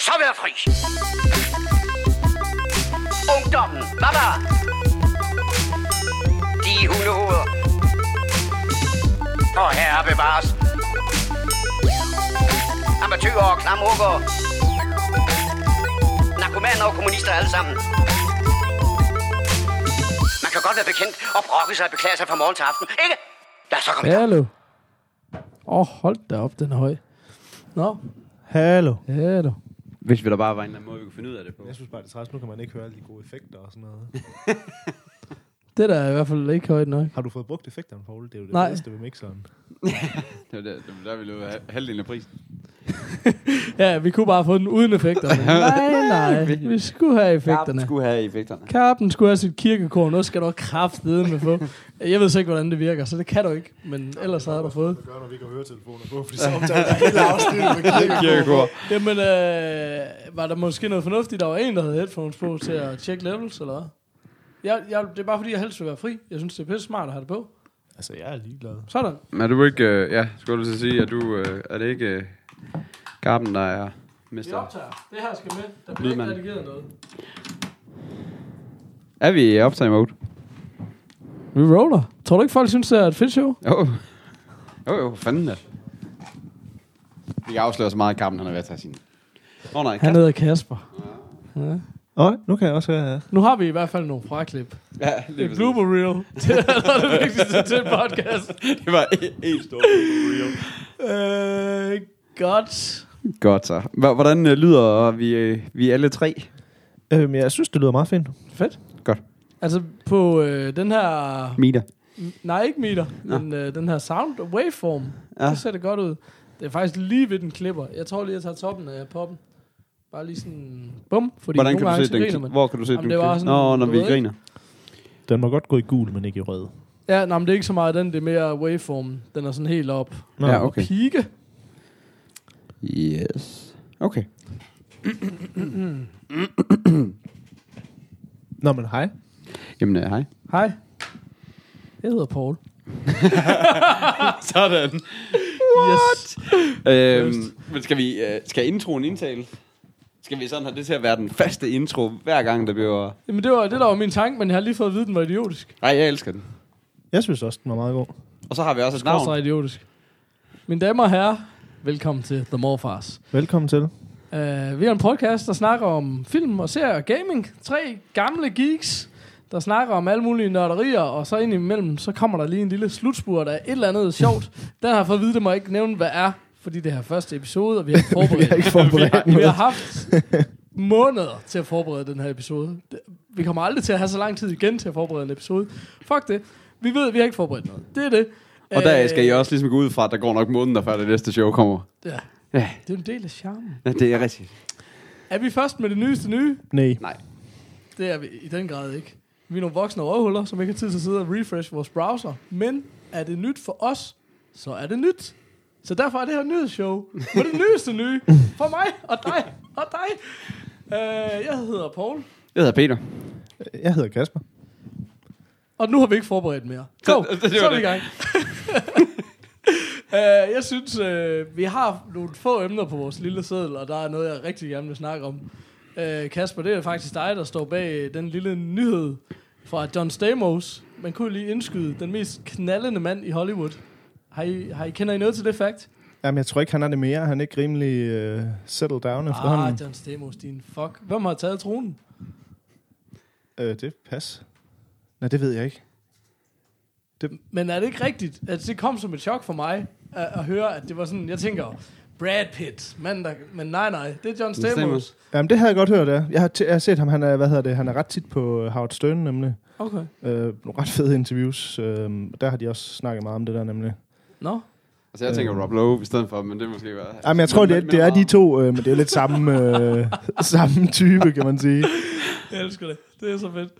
så være fri. Ungdommen, der? De hundehoveder. Og herre bevares. Amatøger og klamrukker. Narkomaner og kommunister alle sammen. Man kan godt være bekendt og brokke sig og beklage sig fra morgen til aften, ikke? Lad os så komme. Hallo. Åh, oh, hold da op, den er høj. Nå, Hallo. hallo. Hvis vi der bare var en eller anden måde, vi kunne finde ud af det på. Jeg synes bare, det er træls. Nu kan man ikke høre alle de gode effekter og sådan noget. Det der er i hvert fald ikke højt nok. Har du fået brugt effekterne, Poul? Det er jo det Nej. bedste ved mixeren. Det var der, det var der vi løb halvdelen af prisen. Ja, vi kunne bare have fået den uden effekterne. nej, nej. Vi skulle have effekterne. skulle have effekterne. Karpen skulle have sit kirkekor. Nu skal du kraftedeme med få. Jeg ved så ikke, hvordan det virker, så det kan du ikke. Men ellers har du fået. Det gør, når vi ikke har høretelefoner på, fordi så optager jeg hele afsnittet med kirkekor. Kirkegård. Jamen, øh, var der måske noget fornuftigt? Der var en, der havde headphones på til at tjekke levels, eller hvad? Jeg, jeg, det er bare fordi, jeg helst vil være fri. Jeg synes, det er pisse smart at have det på. Altså, jeg er ligeglad. Sådan. Men er du ikke... Øh, ja, skulle du så sige, at du... Øh, er det ikke... Øh, Garben, der er Vi mester? optager. Det her skal med. Der bliver ikke Lydmand. redigeret noget. Er vi i optag mode? Vi roller. Tror du ikke, folk synes, det er et fedt show? Jo. Jo, jo, fanden da. Vi kan afsløre så meget, at Garben han er ved at tage sin... Åh oh, nej, Han hedder Kasper. Ja. Åh, nu kan jeg også høre jer. Nu har vi i hvert fald nogle fraklip. Ja, Det er blooper reel. Det er noget af det vigtigste til en podcast. Det var helt stort. Øh, godt. Godt så. H- Hvordan øh, lyder vi, øh, vi alle tre? Øhm, jeg synes, det lyder meget fint. Fedt. Godt. Altså på øh, den her... Meter. Nej, ikke meter. Nå. Men øh, den her sound waveform. Ja. Ja. Det ser det godt ud. Det er faktisk lige ved den klipper. Jeg tror lige, jeg tager toppen af poppen. Bare lige sådan... Bum. Fordi Hvordan kan du se den? griner man. Hvor kan du se Jamen, den? det var sådan, Nå, når vi ved griner. Den må godt gå i gul, men ikke i rød. Ja, nej, men det er ikke så meget den. Det er mere waveform. Den er sådan helt op. Nå, Ja, okay. Pike. Yes. Okay. Nå, men hej. Jamen, øh, hej. Hej. Jeg hedder Paul. Sådan. Yes. øhm, men skal vi, øh, skal introen indtale? Skal vi sådan have det til at være den faste intro, hver gang der bliver... Jamen, det var det, der var min tanke, men jeg har lige fået at vide, at den var idiotisk. Nej, jeg elsker den. Jeg synes også, den var meget god. Og så har vi også et navn. Skorstræk idiotisk. Mine damer og herrer, velkommen til The Morfars. Velkommen til. Uh, vi har en podcast, der snakker om film og serier og gaming. Tre gamle geeks, der snakker om alle mulige nørderier, og så ind imellem, så kommer der lige en lille slutspurt af et eller andet sjovt. Den har fået at vide, det må jeg ikke nævne, hvad er, fordi det her første episode, og vi har ikke forberedt. Vi har ikke forberedt vi, har, vi har haft måneder til at forberede den her episode. Vi kommer aldrig til at have så lang tid igen til at forberede en episode. Fuck det. Vi ved, at vi har ikke forberedt noget. Det er det. Og der skal I Øh, også ligesom gå ud fra, at der går nok måneder, før det næste show kommer. Ja, Ja, det er jo en del af charmen. ja det er rigtigt. Er vi først med det nyeste nye? Nej. Nej. Det er vi i den grad ikke. Vi er nogle voksne røvhuller, som ikke har tid til at sidde og refresh vores browser. Men er det nyt for os, så er det nyt. Så derfor er det her nyhedsshow på det nyeste nye for mig og dig og dig. Uh, jeg hedder Paul, Jeg hedder Peter. Jeg hedder Kasper. og nu har vi ikke forberedt mere. Go, det så var er vi i det. gang. uh, jeg synes, uh, vi har nogle få emner på vores lille seddel, og der er noget, jeg rigtig gerne vil snakke om. Uh, Kasper, det er faktisk dig, der står bag den lille nyhed fra John Stamos. Man kunne lige indskyde den mest knaldende mand i Hollywood. Har I, har I kender I noget til det fakt? Jamen, jeg tror ikke, han er det mere. Han er ikke rimelig uh, settled down Ah, efterhånden. John Stamos, din fuck. Hvem har taget tronen? Øh, det pas. Nej, det ved jeg ikke. Men er det ikke rigtigt? Altså, det kom som et chok for mig at, at høre, at det var sådan, jeg tænker, Brad Pitt, mand der, men nej, nej, det er John Stamos. Stamos. Jamen, det har jeg godt hørt, ja. Jeg har, t- jeg har set ham, han er, hvad hedder det, han er ret tit på øh, Howard Stern, nemlig. Okay. Øh, nogle ret fede interviews. Øh, der har de også snakket meget om det der, nemlig. Nå, Altså, jeg tænker Øh. Rob Lowe i stedet for, men det er måske være... Jamen, jeg tror, det er, det er de to, øh, men det er lidt samme, øh, samme type, kan man sige. jeg elsker det. Det er så fedt.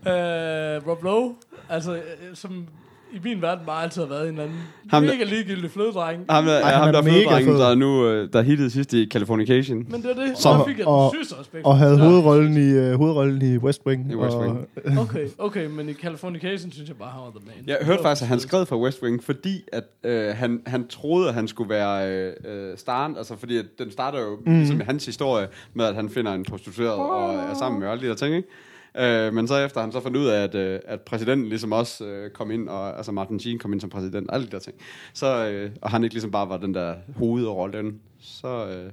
Uh, Rob Lowe, altså, øh, som i min verden bare altid har været en eller anden Ham mega ligegyldig flødedreng. Ham der, Ej, ham er der fed. der nu, øh, der hittede sidst i Californication. Men det er det, Så- så fik jeg den og- sygeste respekt. Og havde Ja. hovedrollen i, øh, hovedrollen i West Wing. I West og, Wing. Okay, okay, men i Californication synes jeg bare, han var the man. Jeg hørte faktisk, at han skrev fra West Wing, fordi at, øh, han, han troede, at han skulle være øh, øh, staren. Altså, fordi at den starter jo mm. ligesom i hans historie med, at han finder en prostitueret og er sammen med alle de der ting, ikke? Øh, men så efter han så fandt ud af, at, øh, at præsidenten ligesom også øh, kom ind, og altså Martin Sheen kom ind som præsident, alle de der ting. Så, øh, og han ikke ligesom bare var den der hovedrolle, så øh,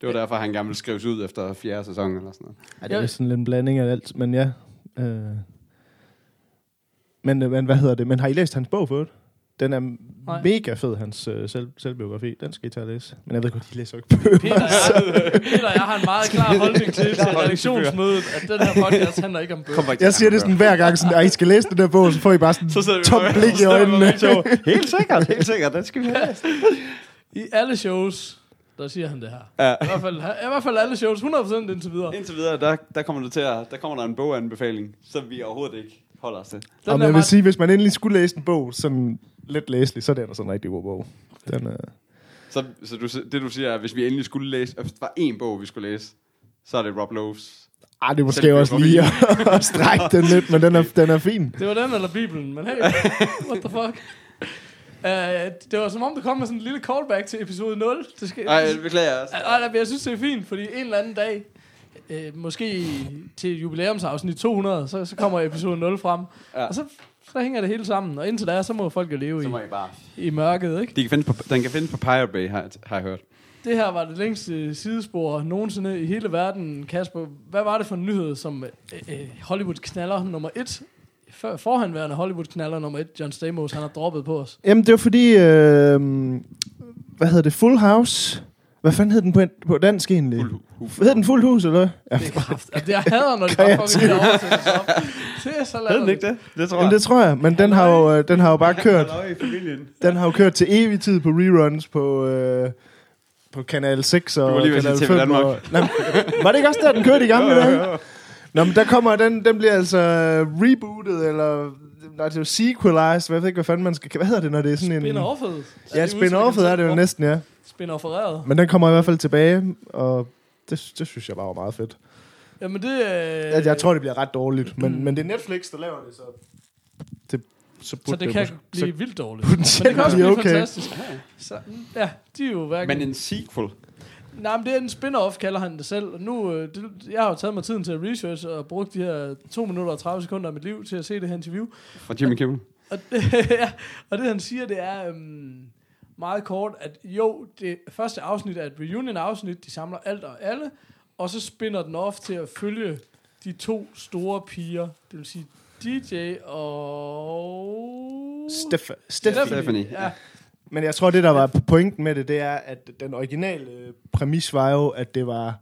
det var derfor, han gerne ville skrives ud efter fjerde sæson eller sådan noget. Ja, det er sådan lidt en blanding af alt, men ja. Øh. Men, øh, men hvad hedder det? Men har I læst hans bog for øvrigt? Den er Nej. mega fed, hans øh, selv, selvbiografi. Den skal I tage og læse. Men jeg ved godt, I læser ikke bøger. Peter, jeg, Peter, jeg har en meget klar holdning til, til redaktionsmødet, at den her podcast handler ikke om bøger. Jeg siger det sådan hver gang, sådan, at I skal læse den der bog, så får I bare sådan Så bare- blik i øjnene. Helt sikkert, helt sikkert. Den skal vi have læst. I alle shows, der siger han det her. Ja. I hvert fald, I hvert fald alle shows, 100% indtil videre. Indtil videre, der, der kommer det til at, der kommer der en boganbefaling, som vi overhovedet ikke holder os til. Den Og er jeg vil sige, hvis man endelig skulle læse en bog, sådan lidt læselig, så er det altså en rigtig god bog. Den er... Så, så du, det du siger er, at hvis vi endelig skulle læse, hvis der var én bog, vi skulle læse, så er det Rob Lowe's. Ej, det er måske også lige at, at strække den lidt, men den er, den er fin. Det var den eller Bibelen, men hey, what the fuck? Uh, det var som om, der kom med sådan en lille callback til episode 0. Det skal, Nej, jeg beklager også. Ej, jeg synes, det er fint, fordi en eller anden dag, øh, måske til jubilæumsafsnit 200, så, så kommer episode 0 frem. Ja. Ja. Og så, så hænger det hele sammen. Og indtil da, så må folk jo leve Så i, må I bare... i mørket, ikke? De kan findes på, den kan findes på Pirate Bay, har, jeg- har jeg hørt. Det her var det længste sidespor nogensinde i hele verden. Kasper, hvad var det for en nyhed, som øh, øh, Hollywood knaller nummer et, for, forhanværende Hollywood knaller nummer et, John Stamos, han har droppet på os? Jamen, det var fordi, øh, hvad hedder det, Full House? Hvad fanden hed den på, på dansk egentlig? Fuld hu- Hvad hed den Fuld Hus, eller hvad? Ja, Det det jeg hader, når de bare fucking op. Det er så Hed den ikke det? Det tror Jamen, det tror jeg, men den har jo, øh, den har jo bare kørt. i familien. Den har jo kørt til evig tid på reruns på, øh, på Kanal 6 og Kanal sige TV 5. Danmark. Og, nej, var det ikke også der, den kørte i gamle dage? Nå, men der kommer, den, den bliver altså rebootet, eller nej, det er jo sequelized, jeg ved ikke, hvad fanden man skal, hvad hedder det, når det er sådan en... Spin-offet. Ja, spin-offet er det jo næsten, ja. Spin-offereret. Men den kommer i hvert fald tilbage, og det, det synes jeg bare var meget fedt. Jamen det... Øh, Jeg, jeg tror, det bliver ret dårligt, men, men det er Netflix, der laver det, så... Det, så, så burde det kan blive vildt dårligt. Men det kan også blive okay. fantastisk. Så, ja, de er jo hverken... Men en sequel. Nej, men det er en spin-off, kalder han det selv. Og nu, øh, det, jeg har jo taget mig tiden til at research og brugt de her 2 minutter og 30 sekunder af mit liv til at se det her interview. Fra Jimmy Kimmel. Og det, ja, og det han siger, det er øhm, meget kort, at jo, det første afsnit er et reunion-afsnit, de samler alt og alle, og så spinner den off til at følge de to store piger, det vil sige DJ og... Steff- Stephanie. Stephanie. Ja, Men jeg tror, det der var pointen med det, det er, at den originale præmis var jo, at det var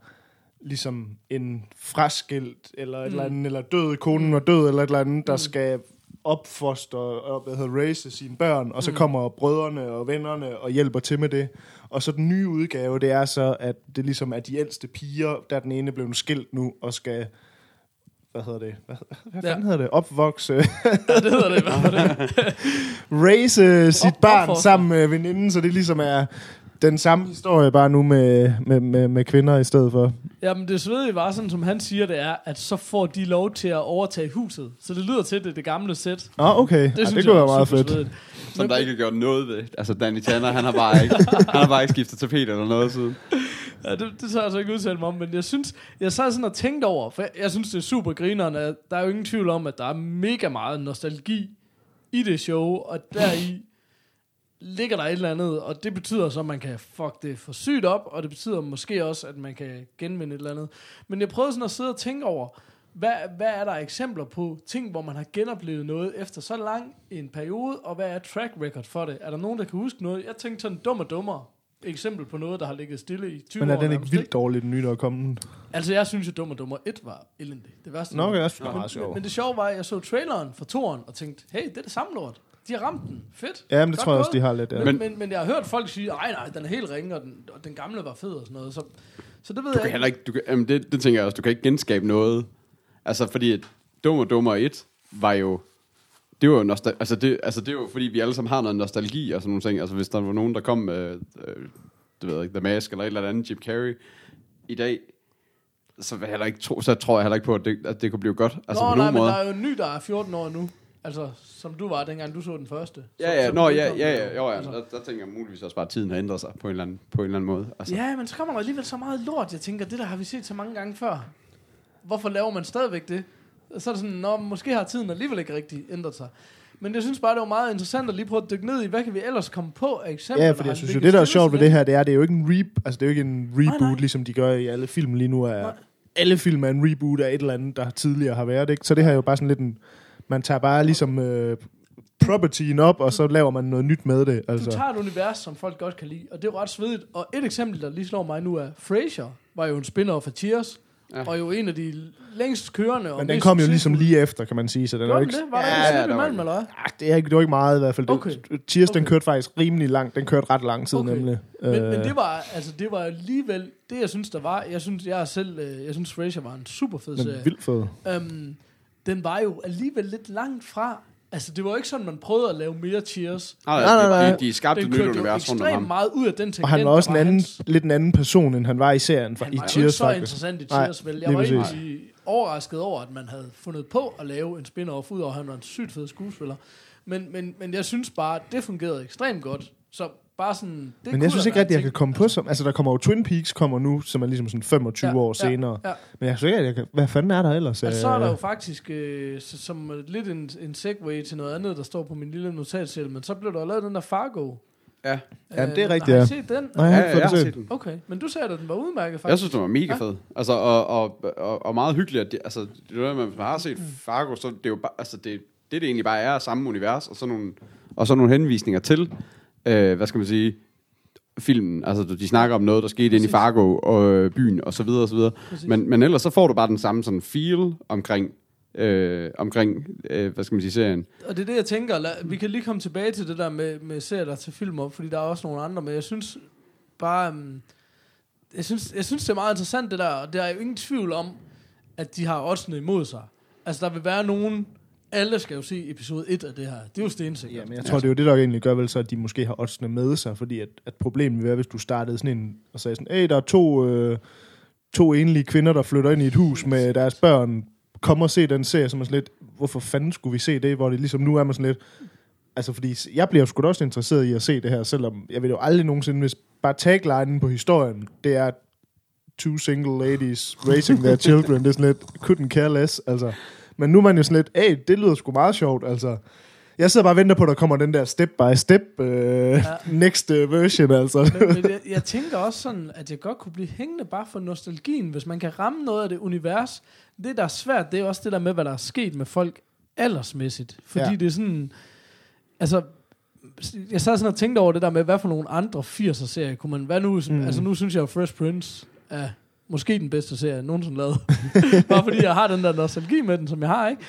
ligesom en fraskilt, eller et Mm. eller andet, eller død, konen var død, eller et eller andet, der skal opfostre og hvad hedder, raise sine børn, og så Mm. kommer brødrene og vennerne og hjælper til med det. Og så den nye udgave, det er så, at det ligesom er de ældste piger, der er den ene blevet skilt nu, og skal hvad hedder det? Hvad, hvad Ja. fanden hedder det? Opvokse. ja, det hedder det hvert fald. raise sit Op- barn opfostre. sammen med veninden, så det ligesom er den samme historie, bare nu med, med, med, med kvinder i stedet for. Jamen det svedige var sådan, som han siger det er, at så får de lov til at overtage huset. Så det lyder til, det er det gamle sæt. Ah, okay. Det, ja, det kunne jeg være meget fedt. svedigt. Som der ikke har gjort noget ved. Altså Danny Tanner, han har bare ikke, han har bare ikke skiftet tapet eller noget siden. Ja, det, det tager jeg så ikke udtale mig om, men jeg synes, jeg sad sådan og tænkte over, for jeg, jeg synes, det er super grineren, at der er jo ingen tvivl om, at der er mega meget nostalgi i det show, og deri ligger der et eller andet, og det betyder så, at man kan fuck det for sygt op, og det betyder måske også, at man kan genvinde et eller andet. Men jeg prøvede sådan at sidde og tænke over, hvad, hvad er der eksempler på ting, hvor man har genoplevet noget efter så lang en periode, og hvad er track record for det? Er der nogen, der kan huske noget? Jeg tænkte sådan dum og dummere eksempel på noget, der har ligget stille i 20 Men er år. den ikke nærmest, vildt dårlig, den nye, der er kommet? Altså, jeg synes jo, Dum og Dummer 1 var elendig. Det værste. Nå, okay, jeg synes, det var men, meget sjovt. men det sjove var, at jeg så traileren for toren og tænkte, hey, det er det samme lort. De har ramt den. Fedt. Ja, men det Godt tror jeg også, de har lidt. Ja. Men, Men- men, jeg har hørt folk sige, nej, nej, den er helt ringe, og den, og den gamle var fed og sådan noget. Så, så det ved Du jeg kan ikke. heller ikke, du kan, jamen det, det tænker jeg også, du kan ikke genskabe noget. Altså fordi at Dum og Dummer 1 var jo det var jo nostal- altså det, altså det er jo fordi, vi alle sammen har noget nostalgi og sådan nogle ting. Altså hvis der var nogen, der kom med, øh, det ved jeg ikke, The Mask eller et eller andet, Jim Carrey, i dag, så, jeg heller ikke tro, så tror jeg heller ikke på, at det, at det kunne blive godt. Altså Nå, på nej, nogen men måde. der er jo en ny, der er 14 år nu. Altså, som du var, dengang du så den første. Ja, ja, så nå, ja, ja, ja, jo, ja. altså. Der, der tænker jeg muligvis også bare, at tiden har ændret sig på en eller anden, på en eller anden måde. Altså, Ja, men så kommer der alligevel så meget lort, jeg tænker, det der har vi set så mange gange før. Hvorfor laver man stadigvæk det? Så er det sådan, nå, måske har tiden alligevel ikke rigtig ændret sig. Men jeg synes bare, det var meget interessant at lige prøve at dykke ned i, hvad kan vi ellers komme på af eksempler? Ja, har jeg synes jo, det der er sjovt ved det her, det er, det er jo ikke en, re- altså, det er jo ikke en reboot, nej. ligesom de gør i alle film lige nu. Er, Nej. alle film er en reboot af et eller andet, der tidligere har været. Ikke? Så det her er jo bare sådan lidt en... Man tager bare ligesom øh, propertyen op, og så laver man noget nyt med det. Du Altså. tager et univers, som folk godt kan lide, og det er jo ret svedigt. Og et eksempel, der lige slår mig nu, er Frasier, var jo en spin-off af Cheers, Ja. ja. og jo en af de længst kørende og Men den kom jo ligesom lige efter, kan man sige. Så den er jo Gjorde ikke, den det? Var der Ja, ikke ja, ja, der var imellem, eller hvad? Ah, det, er ikke, det var ikke meget i hvert fald. Det, Okay. Cheers, den Okay. kørte faktisk rimelig langt. Den kørte ret lang tid Okay. nemlig. Men, Øh, men det var altså det var alligevel det jeg synes der var. Jeg synes jeg selv øh, jeg synes Frasier var en super fed men serie. vildt fed. Øhm, den var jo alligevel lidt langt fra. Altså det var jo ikke sådan man prøvede at lave mere Cheers. Nej, Nej, nej, nej, nej. De, de skabte et nyt univers rundt ham. meget ud af den tangent. Og han var også en anden, hans. lidt en anden person, end han var i serien for, Han i var jo ikke Cheers så faktisk. interessant i Nej, Cheers, vel? Jeg var egentlig overrasket over, at man havde fundet på at lave en spin-off, udover at han var en sygt fed skuespiller. Men, men, men jeg synes bare, at det fungerede ekstremt godt. Så bare sådan... Det Men kunne jeg synes ikke være rigtig, jeg kan komme på som... Altså, der kommer jo Twin Peaks kommer nu, som er ligesom sådan 25 Ja, år ja, senere. ja. Men jeg synes ikke, at jeg kan... Hvad fanden er der ellers? Altså, så er Øh, der jo faktisk, øh, så- som øh, lidt en, en segway til noget andet, der står på min lille notatsæt, men så blev der jo lavet den der Fargo. Ja. Ja, det er rigtigt, Har I set den? Nej, jeg har Ja, ikke ja, jeg har set den. Okay, men du sagde, at den var udmærket faktisk. Jeg synes, det var mega Ja. fed. Altså, og, og, og, og meget hyggeligt. At det, altså, det er noget, man har set Fargo, så det er jo bare, altså, det, det, det egentlig bare er samme univers, og så nogle, og så nogle henvisninger til, øh, hvad skal man sige, filmen. Altså, de snakker om noget, der skete inde i Præcis. Fargo og øh, byen, og så videre, og så videre. Præcis. Men, men ellers så får du bare den samme sådan feel omkring, øh, omkring øh, hvad skal man sige, serien. Og det er det, jeg tænker. Lad, vi kan lige komme tilbage til det der med, med serier, der til film op, fordi der er også nogle andre, men jeg synes bare... Um, jeg, synes, jeg synes, det er meget interessant, det der, og der er jo ingen tvivl om, at de har oddsene imod sig. Altså, der vil være nogen... Alle skal jo se episode 1 af det her. Det er jo stensikkert. Ja, men jeg tror, det er jo det, der egentlig gør vel så, at de måske har oddsene med sig, fordi at, at problemet vil være, hvis du startede sådan en, og sagde sådan, hey, der er to, øh, to enlige kvinder, der flytter ind i et hus med deres børn, kom og se den serie, som er sådan lidt, hvorfor fanden skulle vi se det, hvor det ligesom nu er man sådan lidt, altså fordi jeg bliver sgu da også interesseret i at se det her, selvom jeg vil jo aldrig nogensinde, hvis bare taglinen på historien, det er two single ladies raising their children, det er sådan lidt, couldn't care less, altså. Men nu er man jo sådan lidt, hey, det lyder sgu meget sjovt, altså. Jeg sidder bare og venter på, at der kommer den der step by step uh, ja. next uh, version, altså. men, men jeg, jeg tænker også sådan, at jeg godt kunne blive hængende bare for nostalgien, hvis man kan ramme noget af det univers. Det, der er svært, det er også det der med, hvad der er sket med folk aldersmæssigt. Fordi Ja. det er sådan... Altså, jeg sad sådan og tænkte over det der med, hvad for nogle andre 80'er-serier kunne man... Hvad nu? Mm. Altså, nu synes jeg jo Fresh Prince er måske den bedste serie, jeg nogensinde lavet. bare fordi jeg har den der nostalgi med den, som jeg har, ikke?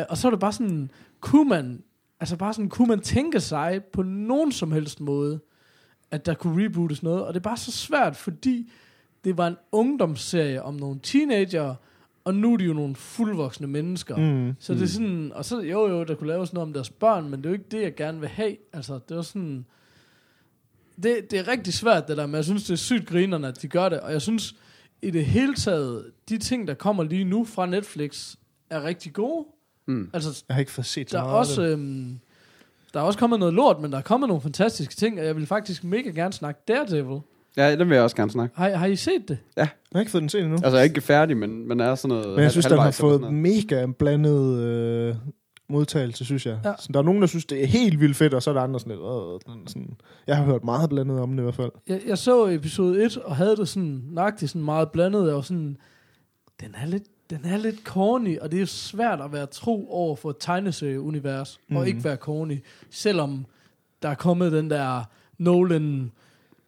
Uh, og så er det bare sådan, kunne man... Altså bare sådan, kunne man tænke sig på nogen som helst måde, at der kunne rebootes noget. Og det er bare så svært, fordi det var en ungdomsserie om nogle teenager, og nu er de jo nogle fuldvoksne mennesker. Mm. Så det er sådan, og så jo jo, der kunne laves noget om deres børn, men det er jo ikke det, jeg gerne vil have. Altså, det var sådan, det, det er rigtig svært det der, men jeg synes, det er sygt grinerne, at de gør det, og jeg synes, i det hele taget, de ting, der kommer lige nu fra Netflix, er rigtig gode. Mm. Altså, Jeg har ikke fået set så der er meget også, af det. øhm, der er også kommet noget lort, men der er kommet nogle fantastiske ting, og jeg vil faktisk mega gerne snakke Daredevil. Ja, den vil jeg også gerne snakke. Har, har I set det? Jeg har ikke fået den set endnu. Altså, jeg er ikke færdig, men, men er sådan noget Men jeg synes, den har halvvejs eller fået noget. mega blandet øh, modtagelse, synes jeg. Ja. Så der er nogen, der synes, det er helt vildt fedt, og så er der andre sådan lidt... Øh, sådan. Jeg har hørt meget blandet om det i hvert fald. Jeg, jeg så episode 1, og havde det sådan nøjagtigt sådan meget blandet. Var sådan, den er lidt, den er lidt corny, og det er svært at være tro over for et tegneserieunivers, mm. Og ikke være corny, selvom der er kommet den der Nolan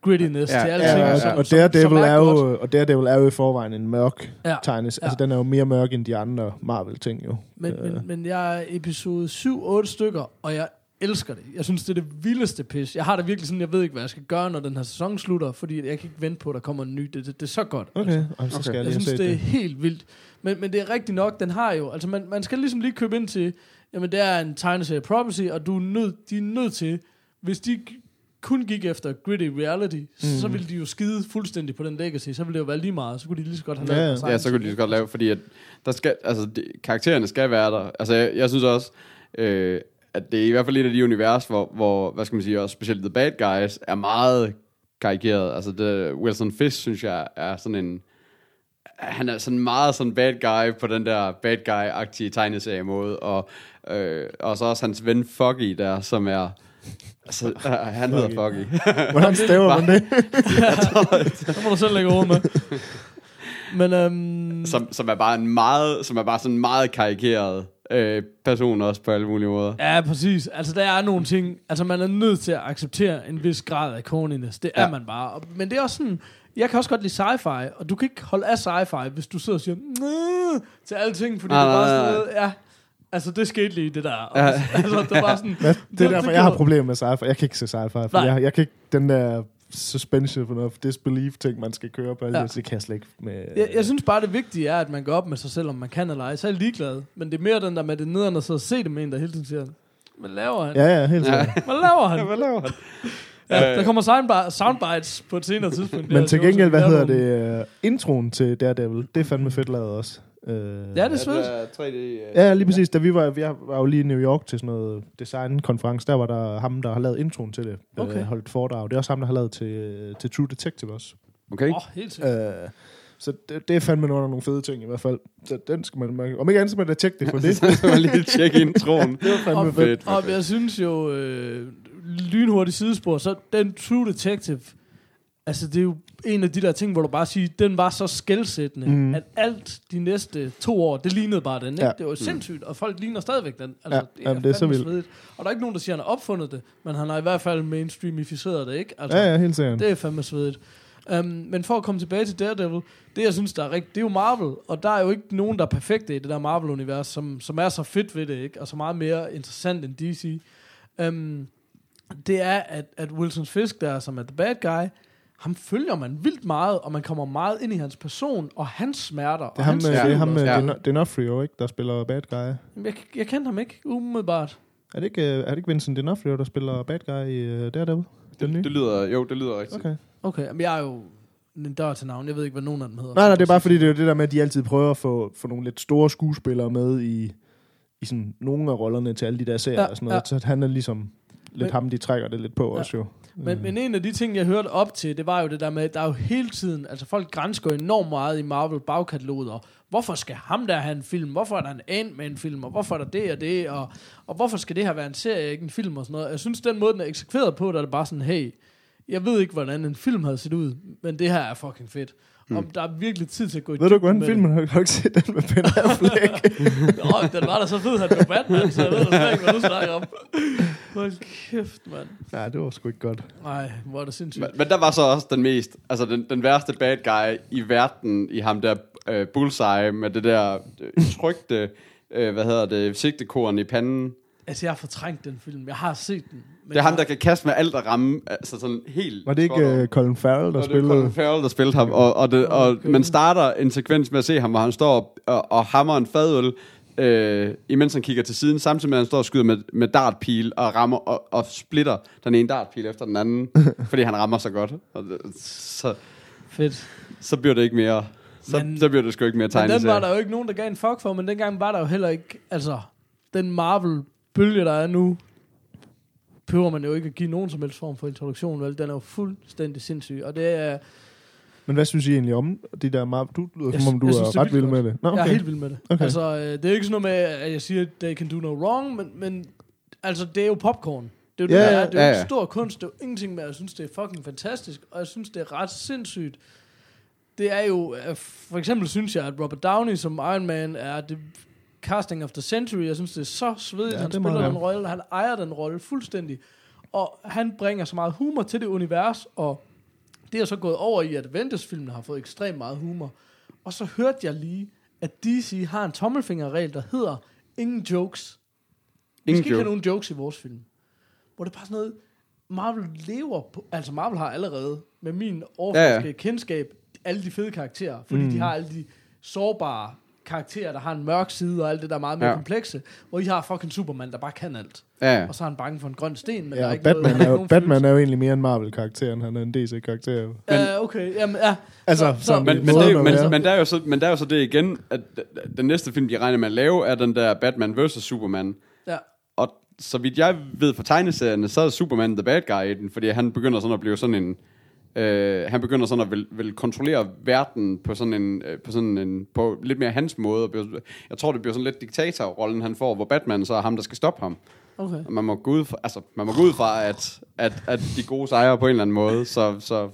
grittiness Ja, til ja, alting, Ja, som, og Daredevil er, er, jo, og Daredevil er jo i forvejen en mørk Ja. tegnes. Ja. Altså, den er jo mere mørk end de andre Marvel-ting, jo. Men, Øh. men, men jeg er episode 7-8 stykker, og jeg elsker det. Jeg synes, det er det vildeste pis. Jeg har det virkelig sådan, jeg ved ikke, hvad jeg skal gøre, når den her sæson slutter, fordi jeg kan ikke vente på, at der kommer en ny. Det, det, det er så godt. Okay, Altså. og så Okay. skal jeg Jeg synes, det er det. helt vildt. Men, men det er rigtigt nok, den har jo, altså man, man skal ligesom lige købe ind til, jamen det er en tegneserie property, og du er nødt, de er nødt til, hvis de kun gik efter gritty reality, mm. så ville de jo skide fuldstændig på den legacy, så ville det jo være lige meget, så kunne de lige så godt have Ja, lavet ja. Ja, så kunne de lige så godt lave, fordi at der skal, altså, de, karaktererne skal være der. Altså, jeg, jeg synes også, øh, at det er i hvert fald et af de univers, hvor, hvor hvad skal man sige, også specielt The Bad Guys er meget karikeret. Altså, det, Wilson Fisk, synes jeg, er sådan en... Han er sådan meget sådan bad guy på den der bad guy-agtige tegneserie måde, og, øh, og så også hans ven Foggy der, som er... Altså, øh, han hedder Foggy. Hvordan staver man det? Så må du selv lægge ord med. Men øhm, som, som er bare en meget, som er bare sådan en meget karikeret øh, person også på alle mulige måder. Ja, præcis. Altså, der er nogle ting... Altså, man er nødt til at acceptere en vis grad af corniness. Det er Ja. man bare. Men det er også sådan... Jeg kan også godt lide sci-fi, og du kan ikke holde af sci-fi, hvis du sidder og siger til alting, fordi Nej, det er bare sådan noget... Ja, altså, det skete lige, det der. Ja. altså, det var sådan... Hvad? Det er derfor, det jeg har problemer med sci-fi. Jeg kan ikke se sci-fi, for jeg, jeg kan ikke den der suspension of disbelief ting, man skal køre på. Ja. Ja. Det kan jeg slet ikke med. Jeg, jeg synes bare, det vigtige er, at man går op med sig selv, om man kan eller ej. Så er jeg ligeglad. Men det er mere den der med det nederen, og så se det med en, der hele tiden siger, hvad laver han? Ja, ja, helt sikkert. Hvad laver han? Hvad laver han? Ja, der kommer soundbi- soundbites på et senere tidspunkt. Men til gengæld, hvad er hedder det? Uh, introen til Daredevil, det er fandme fedt lavet også. Uh, Ja, det er svedigt. er 3D, øh, Ja, lige præcis. Da vi var, vi var jo lige i New York til sådan noget designkonference, der var der ham, der har lavet introen til det, Okay. okay. holdt et foredrag. Det er også ham, der har lavet til, til True Detective også. Okay. Åh, oh, helt sikkert. Uh, så det, det er fandme nogle, nogle fede ting i hvert fald. Så den skal man, man om ikke andet, så man da tjekke det for det. Så skal man lige tjekke introen. det var fandme Og, fedt. og jeg synes jo, øh, lynhurtigt sidespor, så den True Detective, altså det er jo en af de der ting, hvor du bare siger, den var så skældsættende, mm. At alt de næste to år, det lignede bare den. Ikke? Ja. Det var sindssygt, og folk ligner stadigvæk den. Altså, Ja, det er, jamen, det er så fandme vildt. svedigt. Og der er ikke nogen, der siger, at han har opfundet det, men han har i hvert fald mainstreamificeret det, ikke? Altså, Ja, ja, helt sikkert. Det er fandme svedigt. Um, men for at komme tilbage til Daredevil, det jeg synes, der er rigtigt, det er jo Marvel, og der er jo ikke nogen, der er perfekte i det der Marvel-univers, som, som er så fedt ved det, ikke? og så meget mere interessant end DC. Um, det er, at, at Wilson Fisk, der som er the bad guy, ham følger man vildt meget, og man kommer meget ind i hans person, og hans smerter. Det er ham, og hans med, Ja. det er ham med Ja. D'Onofrio, ikke, der spiller bad guy. Er Jeg, jeg kendte ham ikke, umiddelbart. det ikke, øh, er det ikke Vincent D'Onofrio, der spiller bad guy i uh, Daredevil? Den nye? Det, det lyder, jo, det lyder rigtigt. Okay. Okay, men jeg er jo en dør til navn. Jeg ved ikke, hvad nogen af dem hedder. Nej, nej, det er bare fordi, det er jo det der med, at de altid prøver at få, få nogle lidt store skuespillere med i, i sådan nogle af rollerne til alle de der serier Ja, og sådan noget. ja. Så han er ligesom lidt Men- ham, de trækker det lidt på ja. også jo. Men, men en af de ting, jeg hørte op til, det var jo det der med, at der er jo hele tiden, altså folk grænsker enormt meget i Marvel bagkataloget, og hvorfor skal ham der have en film, hvorfor er der en Ant-Man-film, og hvorfor er der det og det, og, og hvorfor skal det her være en serie, ikke en film og sådan noget. Jeg synes, den måde, den er eksekveret på, der er det bare sådan, hey, jeg ved ikke, hvordan en film havde set ud, men det her er fucking fedt. Mm. Om der er virkelig tid til at gå i Ved du hvordan med filmen har, ikke set den med Ben Affleck? Nå, den var da så fed, han var Batman, så jeg ved da slet ikke, hvad du snakker om. Hold kæft, mand. Nej, det var sgu ikke godt. Nej, hvor er det sindssygt. Men, men der var så også den mest, altså den, den værste bad guy i verden, i ham der øh, bullseye med det der øh, trygte, øh, hvad hedder det, sigtekorn i panden. Altså, jeg har fortrængt den film. Jeg har set den. Men Det er ham, der kan kaste med alt og ramme, altså sådan helt... Var det ikke uh, Colin Farrell, der det er spillede? Colin Farrell, der spillede ham, og, og, det, og Okay. man starter en sekvens med at se ham, hvor han står og, og hammer en fadøl, øh, imens han kigger til siden, samtidig med at han står og skyder med, med dartpil og rammer og, og splitter den ene dartpil efter den anden, fordi han rammer så godt. Og det, så, Fedt. så bliver det ikke mere... Så, Men- så bliver det sgu ikke mere Men den var der jo ikke nogen, der gav en fuck for, men dengang var der jo heller ikke, altså, den Marvel-bølge, der er nu, behøver man jo ikke at give nogen som helst form for introduktion, vel? Den er jo fuldstændig sindssyg, og det er, Men hvad synes I egentlig om de der Marvel? Du lyder Jeg som om, du jeg synes, er det ret vild med det. Nå, okay. jeg er helt vild med det. Okay. Altså, øh, det er ikke sådan noget med, at jeg siger, they can do no wrong, men, men altså, det er jo popcorn. Det er jo Ja, det, er. Det er jo ja. stor kunst, det er jo ingenting med, jeg synes, det er fucking fantastisk, og jeg synes, det er ret sindssygt. Det er jo, øh, for eksempel synes jeg, at Robert Downey som Iron Man er det casting of the century. Jeg synes, det er så svedigt, Ja, han det er spiller den rolle, han ejer den rolle fuldstændig. Og han bringer så meget humor til det univers, og det er så gået over i, at Avengers-filmene har fået ekstremt meget humor. Og så hørte jeg lige, at DC har en tommelfingerregel, der hedder ingen jokes. Vi Ingen skal ikke have joke. nogen jokes i vores film. Hvor det er bare sådan noget, Marvel lever på, altså Marvel har allerede, med min overfladiske ja, Ja, kendskab, alle de fede karakterer, fordi mm. de har alle de sårbare karakterer, der har en mørk side og alt det der meget mere ja. komplekse, hvor I har fucking Superman, der bare kan alt. Ja. Og så er han bange for en grøn sten, men der Ja, er og ikke Batman, noget, er jo, nogen Batman er jo egentlig mere en Marvel-karakter, end han er en DC-karakter. følelse. Ja, okay, jamen, ja. Altså, Så- så- Men, men, det, men, være. men, der er jo så, men der er jo så det igen, at den næste film, de regner med at lave, er den der Batman vs. Superman. Ja. Og så vidt jeg ved fra tegneserierne, så er Superman the bad guy i den, fordi han begynder sådan at blive sådan en... Øh, han begynder sådan at vil, vil kontrollere verden på sådan en, øh, på sådan en på lidt mere hans måde. Jeg tror, det bliver sådan lidt diktatorrollen, han får, hvor Batman så er ham, der skal stoppe ham. Okay. Og man må gå ud fra, altså, man må gå ud fra at, at, at de gode sejre på en eller anden måde. Så, så,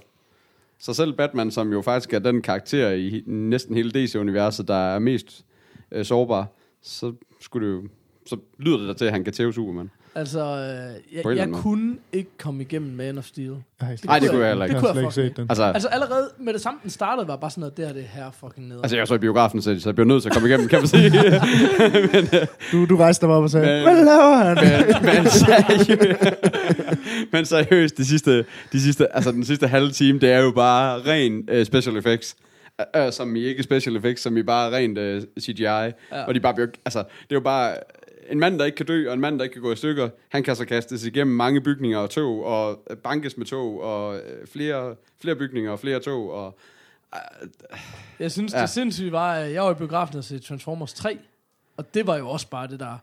så selv Batman, som jo faktisk er den karakter i næsten hele DC-universet, der er mest øh, sårbar, så skulle det jo så lyder det da til, at han kan tæve Superman. Altså, øh, jeg, jeg måde. kunne ikke komme igennem Man of Steel. Ej, Nej, det kunne jeg heller ikke. Det kunne Jeg jeg slet ikke set den. Altså, altså, allerede med det samme, den startede, var bare sådan noget, det her det er her fucking ned. altså jeg så i biografen, så så jeg bliver nødt til at komme igennem, kan man sige. Du, du rejste dig op og sagde, Men- hvad laver han? men, men, seriøst, men seriøst, de sidste, de sidste, altså den sidste halve time, det er jo bare ren uh, special effects. Uh, som i ikke special effects, som i bare rent uh, CGI. Ja. Og de bare bliver, altså, det er jo bare en mand, der ikke kan dø, og en mand, der ikke kan gå i stykker. Han kan så kastes igennem mange bygninger og tog, og øh, bankes med tog, og øh, flere, flere bygninger og flere tog, og Jeg synes, Ja. det sindssygt var, at jeg var i biografen og se Transformers 3, og det var jo også bare det der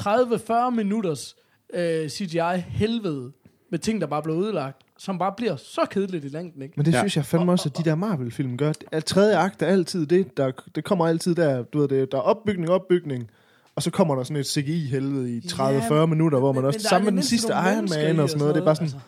30-40 minutters øh, CGI-helvede med ting, der bare blev udlagt, som bare bliver så kedeligt i længden, ikke? Men det ja. synes jeg fandme også, at de der Marvel-film gør. At tredje akt er altid det. Der, det kommer altid der, du ved, det, der er opbygning, opbygning. Og så kommer der sådan et CGI-helvede i 30-40 Ja, minutter, hvor man men- også men sammen med den sidste Iron Man og sådan noget. Det er bare sådan, altså.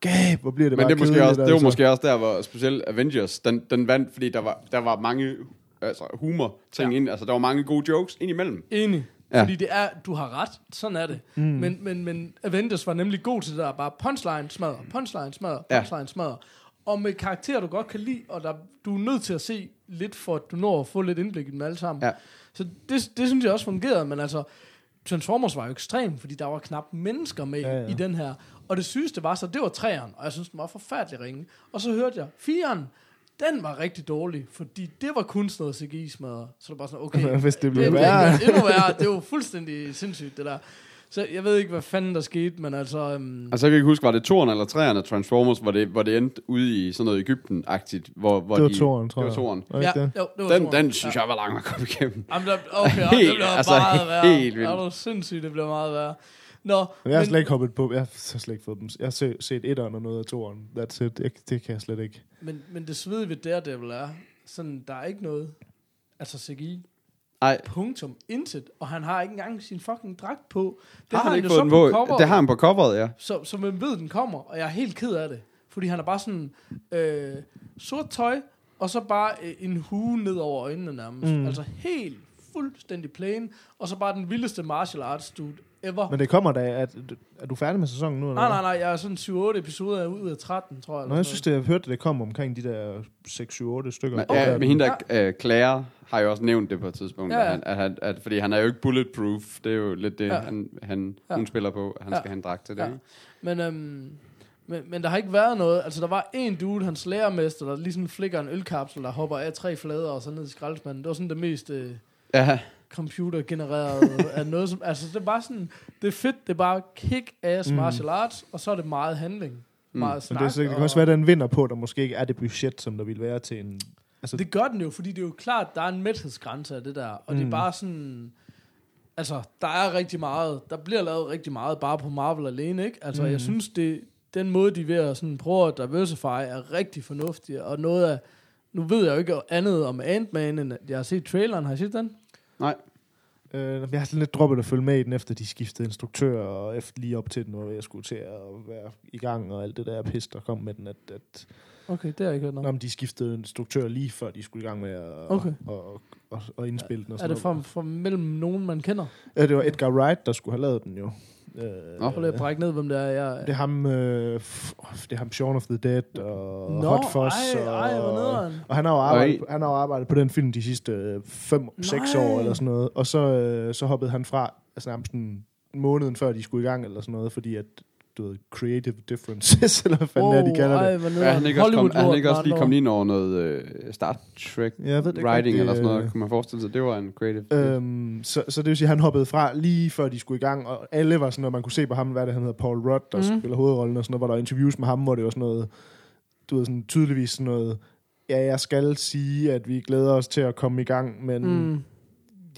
gab, hvor bliver det Men bare det, er måske også, det var altså. måske også der, hvor specielt Avengers, den, den vandt, fordi der var, der var mange altså, humor ting Ja. ja. ind. Altså, der var mange gode jokes ind imellem. Enig. Ja. Ja. Fordi det er, du har ret, sådan er det. Mm. Men, men, men Avengers var nemlig god til det der, bare punchline smadre, punchline smadre, Ja. punchline smadre. Og med karakterer, du godt kan lide, og der, du er nødt til at se lidt, for at du når at få lidt indblik i dem alle sammen. Ja. Så det, det synes jeg også fungerede, men altså, Transformers var jo ekstrem, fordi der var knap mennesker med Ja, ja, i den her. Og det sygeste var så, det var træeren, og jeg synes, den var forfærdelig ringe. Og så hørte jeg, firen, den var rigtig dårlig, fordi det var kun sådan noget CGI-smadret. Så det var bare sådan, okay, Hvis det det, bliver det, værre. det, endnu værre. Det var fuldstændig sindssygt, det der. Så jeg ved ikke, hvad fanden der skete, men altså... Um, Altså, jeg kan ikke huske, var det toren eller træerne af Transformers, hvor det, hvor det endte ude i sådan noget Ægypten-agtigt, hvor, hvor Det var de, toren, tror det jeg. var toren. Var ja, det? jo, det var Den, toren. den synes ja. jeg var lang at komme igennem. Jamen, der, okay, helt, Helt, det bliver altså, meget værre. helt vildt. Er du sindssygt, det bliver meget værre. Nå, Men jeg har slet ikke hoppet på. Jeg har slet ikke fået dem. Jeg har set, set etteren og noget af toeren. That's it. Jeg, det kan jeg slet ikke. men, men det svedige ved Daredevil er, sådan, der er ikke noget, altså CGI, Ej, punktum, intet, og han har ikke engang sin fucking dragt på. Det har han ikke jo så på coveret. Det har han på coveret, ja. så, så man ved, den kommer, og jeg er helt ked af det. Fordi han er bare sådan øh, sort tøj, og så bare øh, en hue ned over øjnene nærmest. Mm. Altså helt fuldstændig plain, og så bare den vildeste martial arts dude ever. Men det kommer da, at, er du færdig med sæsonen nu? Eller nej, nej, nej, jeg er sådan 7-8 episoder ud af 13, tror jeg. Nå, jeg synes, det, jeg hørte, at det kom omkring de der 6-7-8 stykker. Men, ja, der- men hende der, øh, Claire, har jo også nævnt det på et tidspunkt, Ja, ja, ja. ja. At, han, at, fordi han er jo ikke bulletproof. Det er jo lidt det, Ja. han, han, Ja. hun spiller på. at Han Ja. skal have en dragt til det. Ja. Men, øhm, men, men der har ikke været noget. Altså, der var en dude, hans lærermester, der ligesom flikker en ølkapsel, der hopper af tre flader og så ned i skraldespanden. Det var sådan det mest... Øh, Ja, computergenereret af noget som... Altså, det er bare sådan... Det er fedt, det er bare kick-ass Mm. martial arts, og så er det meget handling. Mm. Meget Men snak. det, er så- det kan og- også være, at den vinder på, der måske ikke er det budget, som der ville være til en... Altså, Det gør den jo, fordi det er jo klart, der er en mæthedsgrænse af det der. Og mm. det er Mm. bare sådan... Altså, der er rigtig meget... Der bliver lavet rigtig meget bare på Marvel alene, ikke? Altså, mm. Mm. jeg synes, det, den måde, de er ved at sådan prøve at diversify, er rigtig fornuftig. Og noget af... Nu ved jeg jo ikke andet om Ant-Man, end at jeg har set traileren. Har I set den? Nej. øh, jeg har sådan lidt droppet at følge med i den, efter de skiftede instruktør, og efter lige op til den, hvor jeg skulle til at være i gang, og alt det der pis, der kom med den, at, at Okay, det har jeg ikke hørt Nå, noget. men de skiftede instruktør lige før de skulle i gang med at Okay. og, og, og indspille den. Og Er sådan det fra, fra mellem nogen, man kender? Ja, det var Edgar Wright, der skulle have lavet den jo. Øh, Nå. Prøv lige at brække ned, hvem det er. Jeg, det er ham, øh, det er ham Shaun of the Dead og Nå, Hot Fuzz. ej, og, ej, hvor nederen. og han har jo arbejdet, Oj. han har jo arbejdet på den film de sidste 5-6 Nej. år eller sådan noget. Og så, øh, så hoppede han fra, altså nærmest en måneden før de skulle i gang eller sådan noget, fordi at du ved, creative differences, eller hvad fanden wow, er, de kalder det. ej, Ja, nederen. han ikke også, kom, er han ikke også lige kommet ind over noget øh, Star Trek Jeg ved det writing rigtig, eller sådan noget, øh, kunne man forestille sig. Det var en creative. Øhm, så, så det vil sige, at han hoppede fra lige før de skulle i gang, og alle var sådan noget, man kunne se på ham, hvad det han hedder, Paul Rudd, der mm. spiller hovedrollen, og sådan noget, hvor der var interviews med ham, hvor det var sådan noget, du ved, sådan tydeligvis sådan noget, ja, jeg skal sige, at vi glæder os til at komme i gang, men mm.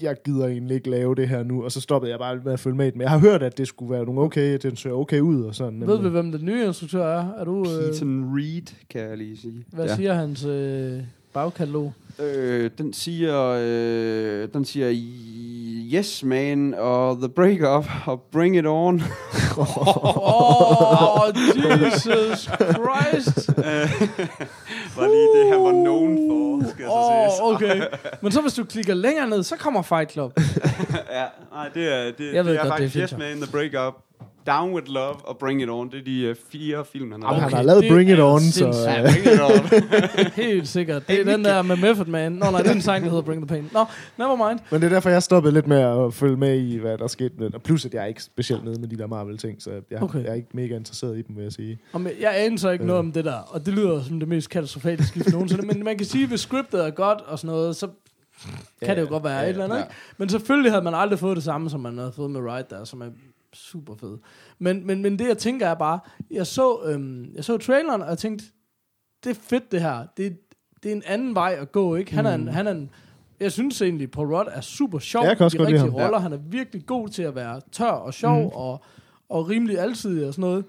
Jeg gider egentlig ikke lave det her nu, og så stoppede jeg bare med at følge med. Men jeg har hørt, at det skulle være nogle okay, at den ser okay ud, og sådan. Ved vi, hvem den nye instruktør er? Er du, øh, Keaton Reed, kan jeg lige sige. hvad ja. siger hans øh, bagkatalog? Øh, den siger, øh, den siger Yes Man og The Breakup og Bring It On. Oh, Jesus Christ! var lige det, han var known for, skal Åh, oh, okay. Men så hvis du klikker længere ned, så kommer Fight Club. ja, nej, det er, det, Jeg ved det er godt, det er faktisk Yes så. Man, The Breakup, Down With Love og Bring It On. Det er de uh, fire film, han har lavet. han har lavet det Bring It er On, så... sindssygt. Ja, Bring It On. Helt sikkert. Det er den der med Method Man. Nå, nej, det er en sang, der hedder Bring the Pain. Nå, never mind. Men det er derfor, jeg stoppede lidt med at følge med i, hvad der skete med den. Og plus, at jeg er ikke specielt nede med de der Marvel-ting, så jeg, Okay. okay. jeg er ikke mega interesseret i dem, vil jeg sige. Og jeg aner så ikke noget om det der, og det lyder som det mest katastrofale skift nogensinde, men man kan sige, at hvis scriptet er godt og sådan noget, så kan det jo godt være ja, et eller andet. ja. ikke? Men selvfølgelig havde man aldrig fået det samme, som man havde fået med Ride der, som er super fed. Men, men, men det jeg tænker er bare, jeg så, øhm, jeg så traileren, og jeg tænkte, det er fedt det her. Det, det er en anden vej at gå, ikke? Han er en, Mm. han er en, jeg synes egentlig, Paul Rudd er super sjov Jeg kan også i rigtige ham. roller. Han er virkelig god til at være tør og sjov Mm. og, og rimelig alsidig og sådan noget.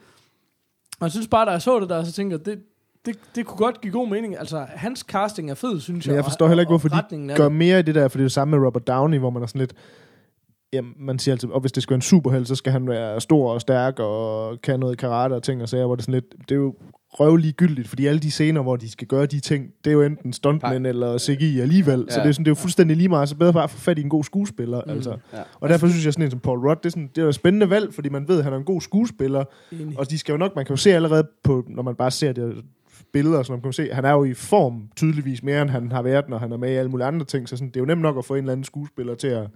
Og jeg synes bare, da jeg så det der, så tænker jeg, det, det, det kunne godt give god mening. Altså, hans casting er fed, synes jeg. Men jeg og- forstår heller ikke, og hvorfor de gør mere i det der, for det er det samme med Robert Downey, hvor man er sådan lidt... Jamen, man siger altid, og hvis det skal være en superhelt, så skal han være stor og stærk og kan noget karate og ting og sager, hvor det er sådan lidt, det er jo røvlig gyldigt, fordi alle de scener, hvor de skal gøre de ting, det er jo enten stuntmen eller CGI alligevel, ja. så det er, sådan, det er jo fuldstændig lige meget, så bedre bare at få fat i en god skuespiller, Mm. altså. Ja. Og derfor synes jeg sådan en som Paul Rudd, det er, sådan, det er jo et spændende valg, fordi man ved, at han er en god skuespiller, Enig. og de skal jo nok, man kan jo se allerede på, når man bare ser det billeder, så man kan se, han er jo i form tydeligvis mere, end han har været, når han er med i alle mulige andre ting, så sådan, det er jo nemt nok at få en eller anden skuespiller til at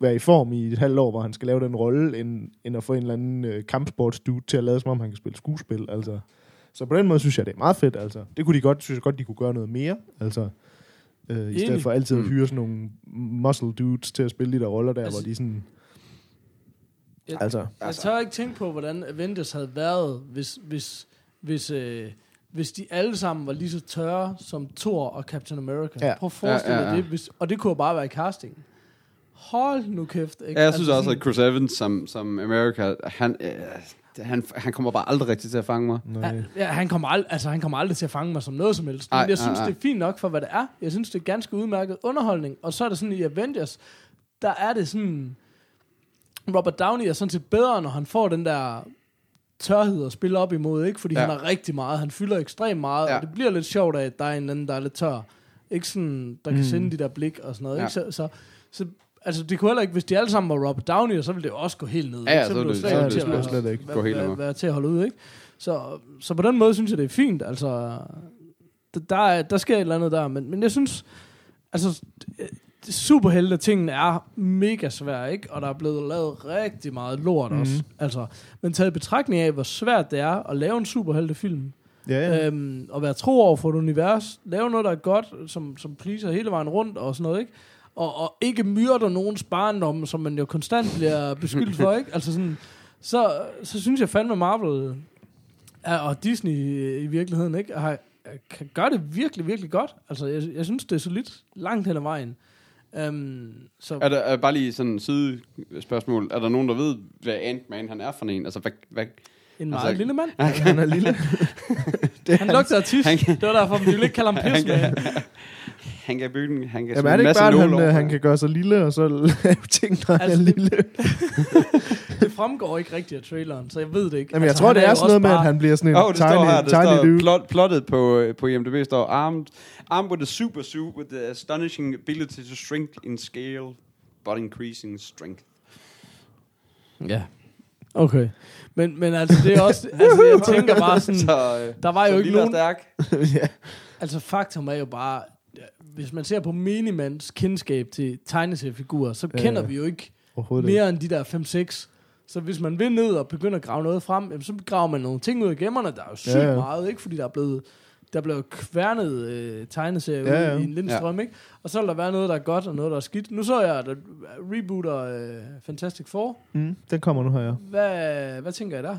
være i form i et halvt år, hvor han skal lave den rolle, end, end at få en eller anden øh, kampsportsdude til at lade, som om han kan spille skuespil, altså. Så på den måde synes jeg, det er meget fedt, altså. Det kunne de godt, synes jeg godt, de kunne gøre noget mere, altså. Øh, I stedet for altid at Mm. hyre sådan nogle muscle dudes til at spille de der roller der, Altså- hvor de sådan... Jeg- Altså, Jeg tør ikke tænke på, hvordan Avengers havde været, hvis, hvis, hvis, øh, hvis de alle sammen var lige så tørre som Thor og Captain America. Ja. Prøv at forestille Ja, dig ja, ja. det. Hvis, og det kunne jo bare være i casting. Hold nu kæft. Ikke? Ja, jeg synes Altså også, at Chris Evans som, som America, han, øh, han, han kommer bare aldrig rigtig til at fange mig. nej. Han, ja, han, kommer ald- altså, han kommer aldrig til at fange mig som noget som helst. Men Ej, jeg synes, ej, ej. det er fint nok for, hvad det er. Jeg synes, det er ganske udmærket underholdning. Og så er det sådan, i Avengers, der er det sådan... Robert Downey er sådan set bedre, når han får den der tørhed at spille op imod, ikke? Fordi ja. Han har rigtig meget. Han fylder ekstremt meget. Ja. og det bliver lidt sjovt af, at der er en anden, der er lidt tør. Ikke sådan, der kan Mm. sende de der blik og sådan noget. Ja. Ikke? Så, så, så, altså, det kunne heller ikke, hvis de alle sammen var Robert Downey, så ville det jo også gå helt ned. Ja, ja, ikke? så ville det- så det at slet være- ikke gå helt være, amok. være til at holde ud, ikke? Så, så på den måde synes jeg, det er fint. Altså, der, er, der sker et eller andet der, men, men jeg synes, altså, superhelte tingene er mega svære, ikke? Og der er blevet lavet rigtig meget lort Mhm. også. Altså, men taget i betragtning af, hvor svært det er at lave en superheltefilm, Ja, ja. øhm, og være tro over for et univers, lave noget, der er godt, som, som pleaser hele vejen rundt og sådan noget, ikke? Og, og ikke myrder nogens barndom, som man jo konstant bliver beskyldt for, ikke? Altså sådan, så, så synes jeg fandme Marvel er, og Disney i virkeligheden, ikke? Har, kan gøre det virkelig, virkelig godt. Altså, jeg, jeg synes, det er solidt langt hen ad vejen. Um, så Er der er bare lige sådan en sidespørgsmål. Er der nogen, der ved, hvad Ant-Man han er for en? Altså, hvad, hvad, en meget altså- lille mand. Han er lille. Han lugter af tis. han- Det var derfor, vi ville ikke kalde ham han, pis. Han kan bygge han kan Jamen er det ikke bare, at han, øh, over. han kan gøre sig lille, og så lave ting, når han Altså, er lille? Det fremgår ikke rigtigt af traileren, så jeg ved det ikke. Jamen, jeg Altså, tror, det er jo sådan noget med, at han bliver sådan en oh, det tiny, står her, det tiny står dude. plot, plottet på, øh, på IMDb står armed, armed with a super suit with the astonishing ability to shrink in scale, but increasing strength. Ja. Okay. Men, men altså, det er også... Altså, jeg tænker bare sådan... Så, øh, Der var jo så ikke nogen... stærk. ja. Altså, faktum er jo bare... Hvis man ser på Minimans kendskab til tegneseriefigurer, så Ja, kender ja. vi jo ikke mere end de der 5-6 Så hvis man vil ned og begynde at grave noget frem, jamen, så graver man nogle ting ud af gemmerne. Der er jo sygt Ja, ja, meget, ikke? Fordi der er blevet, der er blevet kværnet øh, tegneserier Ja, ja, i en lindstrøm, ja. ikke? Og så vil der være noget, der er godt, og noget, der er skidt. Nu så jeg, at der rebooter øh, Fantastic Four. Mm, den kommer nu her, ja. Hvad, hvad tænker I der?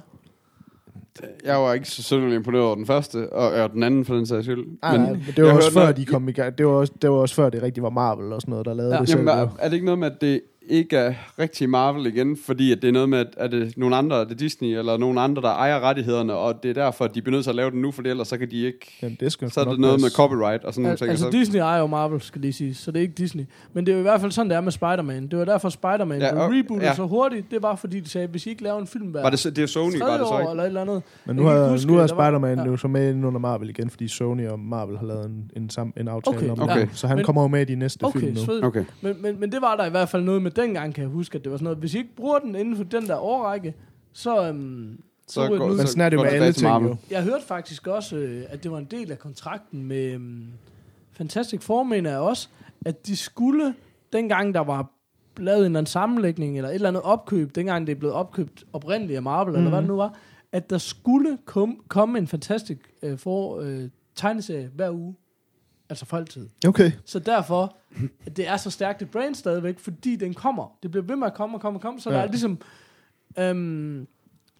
Jeg var ikke så synderligt imponeret over den første, og, og den anden for den sags skyld. Men, men det var også før, noget- de kom i gang. Det var også, det var også før, det rigtig var Marvel og sådan noget, der lavede Ja. det selv. Jamen, er, er det ikke noget med, at det ikke er rigtig Marvel igen, fordi at det er noget med, at er det nogle andre, er det Disney, eller nogle andre, der ejer rettighederne, og det er derfor, at de bliver nødt til at lave den nu, for ellers så kan de ikke... Jamen, det skal Så er det noget med copyright og sådan nogle Al- ting. altså så, Disney ejer jo Marvel, skal lige sige, så det er ikke Disney. Men det er jo i hvert fald sådan, det er med Spider-Man. Det var derfor Spider-Man Ja, og- rebootet ja. så hurtigt. Det var fordi, de sagde, hvis I ikke laver en film hver var det, så- det er Sony, var det så ikke? eller et eller andet. Men nu har, huske, nu er der var- Spider-Man ja. jo så med ind under Marvel igen, fordi Sony og Marvel har lavet en, en, sam, en aftale Okay, om okay. det. Så han Men- kommer jo med i de næste Okay, film nu. Okay. Men, men, men det var der i hvert fald noget med dengang, kan jeg huske, at det var sådan noget, hvis I ikke bruger den inden for den der årrække, så, øhm, så, Så går- ud. Men sådan er det med alle ting jo. Jeg hørte faktisk også, øh, at det var en del af kontrakten med øhm, Fantastic Four, mener jeg også, at de skulle, dengang der var lavet en eller anden sammenlægning, eller et eller andet opkøb, dengang det er blevet opkøbt oprindeligt af Marvel, mm-hmm. eller hvad det nu var, at der skulle kom, komme en Fantastic øh, Four øh, tegneserie hver uge. Altså for altid. Okay. Så derfor, at det er så stærkt et brand stadigvæk, fordi den kommer. Det bliver ved med at komme og komme og komme, så ja. Der er ligesom... Øhm,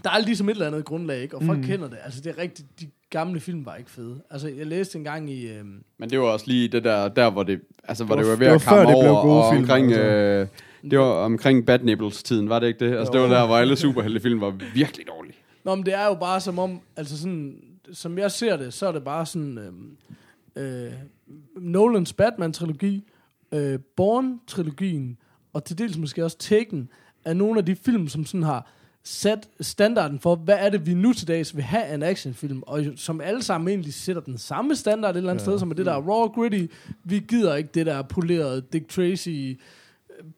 der er ligesom et eller andet grundlag, ikke? Og folk Mm. kender det. Altså, det er rigtigt. De gamle film var ikke fede. Altså, jeg læste en gang i... Øhm, Men det var også lige det der, der hvor det, altså, hvor Det det, var- var ved det at var komme det blev over, gode og film, omkring, altså. øh, det var omkring Bad Nibbles-tiden, var det ikke det? Altså, det var Jo. der, hvor alle superheltefilm var virkelig dårlige. Nå, men det er jo bare som om... Altså sådan... Som jeg ser det, så er det bare sådan... Øhm, øh, Nolans Batman-trilogi, øh, Bourne-trilogien, og til dels måske også Taken, er nogle af de film, som sådan har sat standarden for, hvad er det, vi nu til dags vil have af en actionfilm, og som alle sammen egentlig sætter den samme standard et eller andet ja. sted, som er det der er raw gritty. Vi gider ikke det der polerede Dick Tracy øh,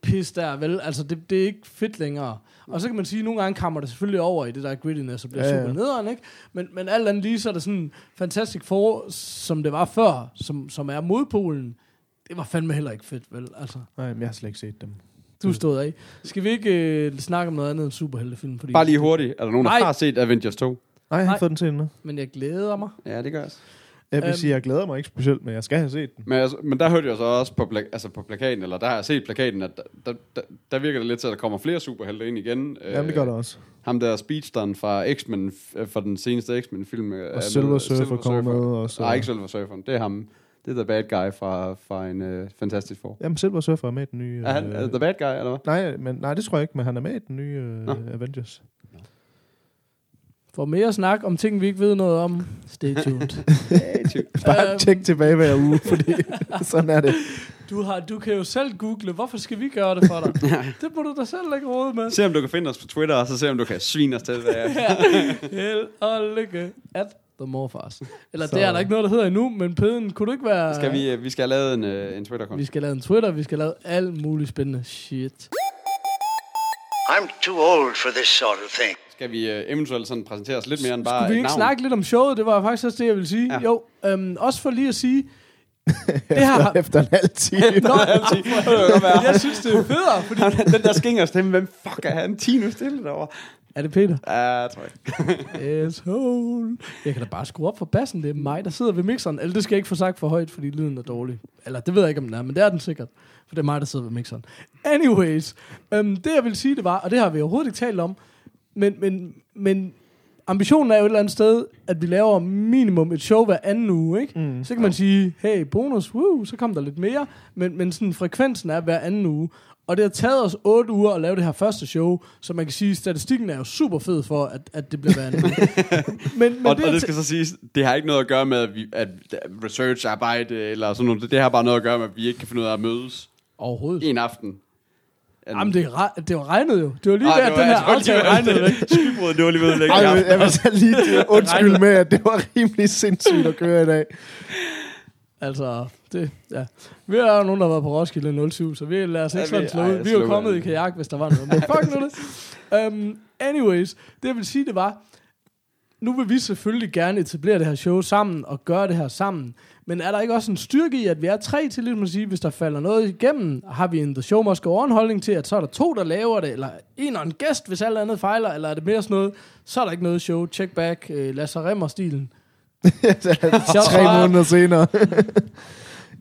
pis der, vel? Altså, det, det er ikke fedt længere. Og så kan man sige, at nogle gange kommer det selvfølgelig over i det der grittiness og bliver Ja, ja, super nederen, ikke? Men, men alt andet lige, så er det sådan Fantastic Four, som det var før, som, som er modpolen. Det var fandme heller ikke fedt, vel? Altså, Nej, men jeg har slet ikke set dem. du stod af. Skal vi ikke øh, snakke om noget andet end superheltefilm? Fordi, Bare lige hurtigt. Er der nogen, der Nej. har set Avengers 2? Nej, jeg har Nej. fået den til nu. Men jeg glæder mig. Ja, det gør jeg. Jeg vil Øhm. sige, jeg glæder mig ikke specielt, men jeg skal have set den. Men, altså, men der hørte jeg så også på, pla- altså på plakaten, eller der har jeg set plakaten, at der, der, der, der virker det lidt til, at der kommer flere superhelte ind igen. Jamen, det gør der også. Ham der Speedsteren fra X-Men, f- fra den seneste X-Men-film. øh, er Og Silver Surfer kommer med også. Nej, ikke Silver Surfer. Det er ham. Det er The Bad Guy fra, fra en uh, Fantastic Four. Jamen, Silver Surfer er med i den nye... Er han øh, er The Bad Guy, eller hvad? Nej, men, nej, det tror jeg ikke, men han er med i den nye uh, Avengers. For mere snak om ting, vi ikke ved noget om, stay tuned. Bare Øhm. tjek tilbage hver uge, fordi sådan er det. du, har, du kan jo selv google, hvorfor skal vi gøre det for dig? det må du da selv lægge råd med. Se om du kan finde os på Twitter, og så se om du kan svine os til. Hvad Held og lykke at the morfars. Eller Så- det er der ikke noget, der hedder endnu, men pæden, kunne du ikke være... skal vi, øh, vi skal have lavet en, øh, en Twitter-konto. Vi skal lave en Twitter, vi skal lave alt muligt spændende shit. I'm too old for this sort of thing. Skal vi øh, eventuelt sådan præsentere os lidt mere end bare Skulle vi ikke navn? snakke lidt om showet? Det var faktisk også det, jeg ville sige. Ja. Jo, øhm, også for lige at sige... det her... Efter en halv time. Nå, godt være. jeg synes, det er federe, fordi... den der skinger stemme, hvem fuck er han? Tino stille derovre. Er det Peter? Ja, jeg tror jeg. Asshole. Jeg kan da bare skrue op for bassen. Det er mig, der sidder ved mixeren. Eller det skal jeg ikke få sagt for højt, fordi lyden er dårlig. Eller det ved jeg ikke, om den er, men det er den sikkert. For det er mig, der sidder ved mixeren. Anyways. Øhm, det jeg vil sige, det var, og det har vi overhovedet ikke talt om, men, men, men ambitionen er jo et eller andet sted, at vi laver minimum et show hver anden uge, ikke? Mm. Så kan man sige, hey, bonus, woo, så kom der lidt mere. Men, men sådan, frekvensen er hver anden uge. Og det har taget os otte uger at lave det her første show, så man kan sige, at statistikken er jo super fed for, at, at det bliver hver anden uge. men, men Og, det, og det skal så siges, det har ikke noget at gøre med, at, vi, at researcharbejde eller sådan noget. Det har bare noget at gøre med, at vi ikke kan finde ud af at mødes Overhovedet. en aften. Jamen, det, re- det var regnet jo. Det var lige Ah, der, det at den her det var lige aftale ved- regnede væk. Skybrud, det var lige ved at lægge Ej, jeg, jeg vil så lige til- undskylde med, at det var rimelig sindssygt at køre i dag. Altså, det, ja. Vi er jo nogen, der har været på Roskilde 07, så vi lader os ikke Ja, sådan vi- slå ej, ud. Vi er jo kommet i kajak, hvis der var noget. Men fuck nu det. Um, anyways, det jeg vil sige, det var, nu vil vi selvfølgelig gerne etablere det her show sammen og gøre det her sammen. Men er der ikke også en styrke i, at vi er tre til ligesom at sige, hvis der falder noget igennem, har vi en The Show Must Go On holdning til, at så er der to, der laver det, eller en og en gæst, hvis alt andet fejler, eller er det mere sådan noget, så er der ikke noget show, check back, øh, Lasse Remmer-stilen. Tre måneder senere.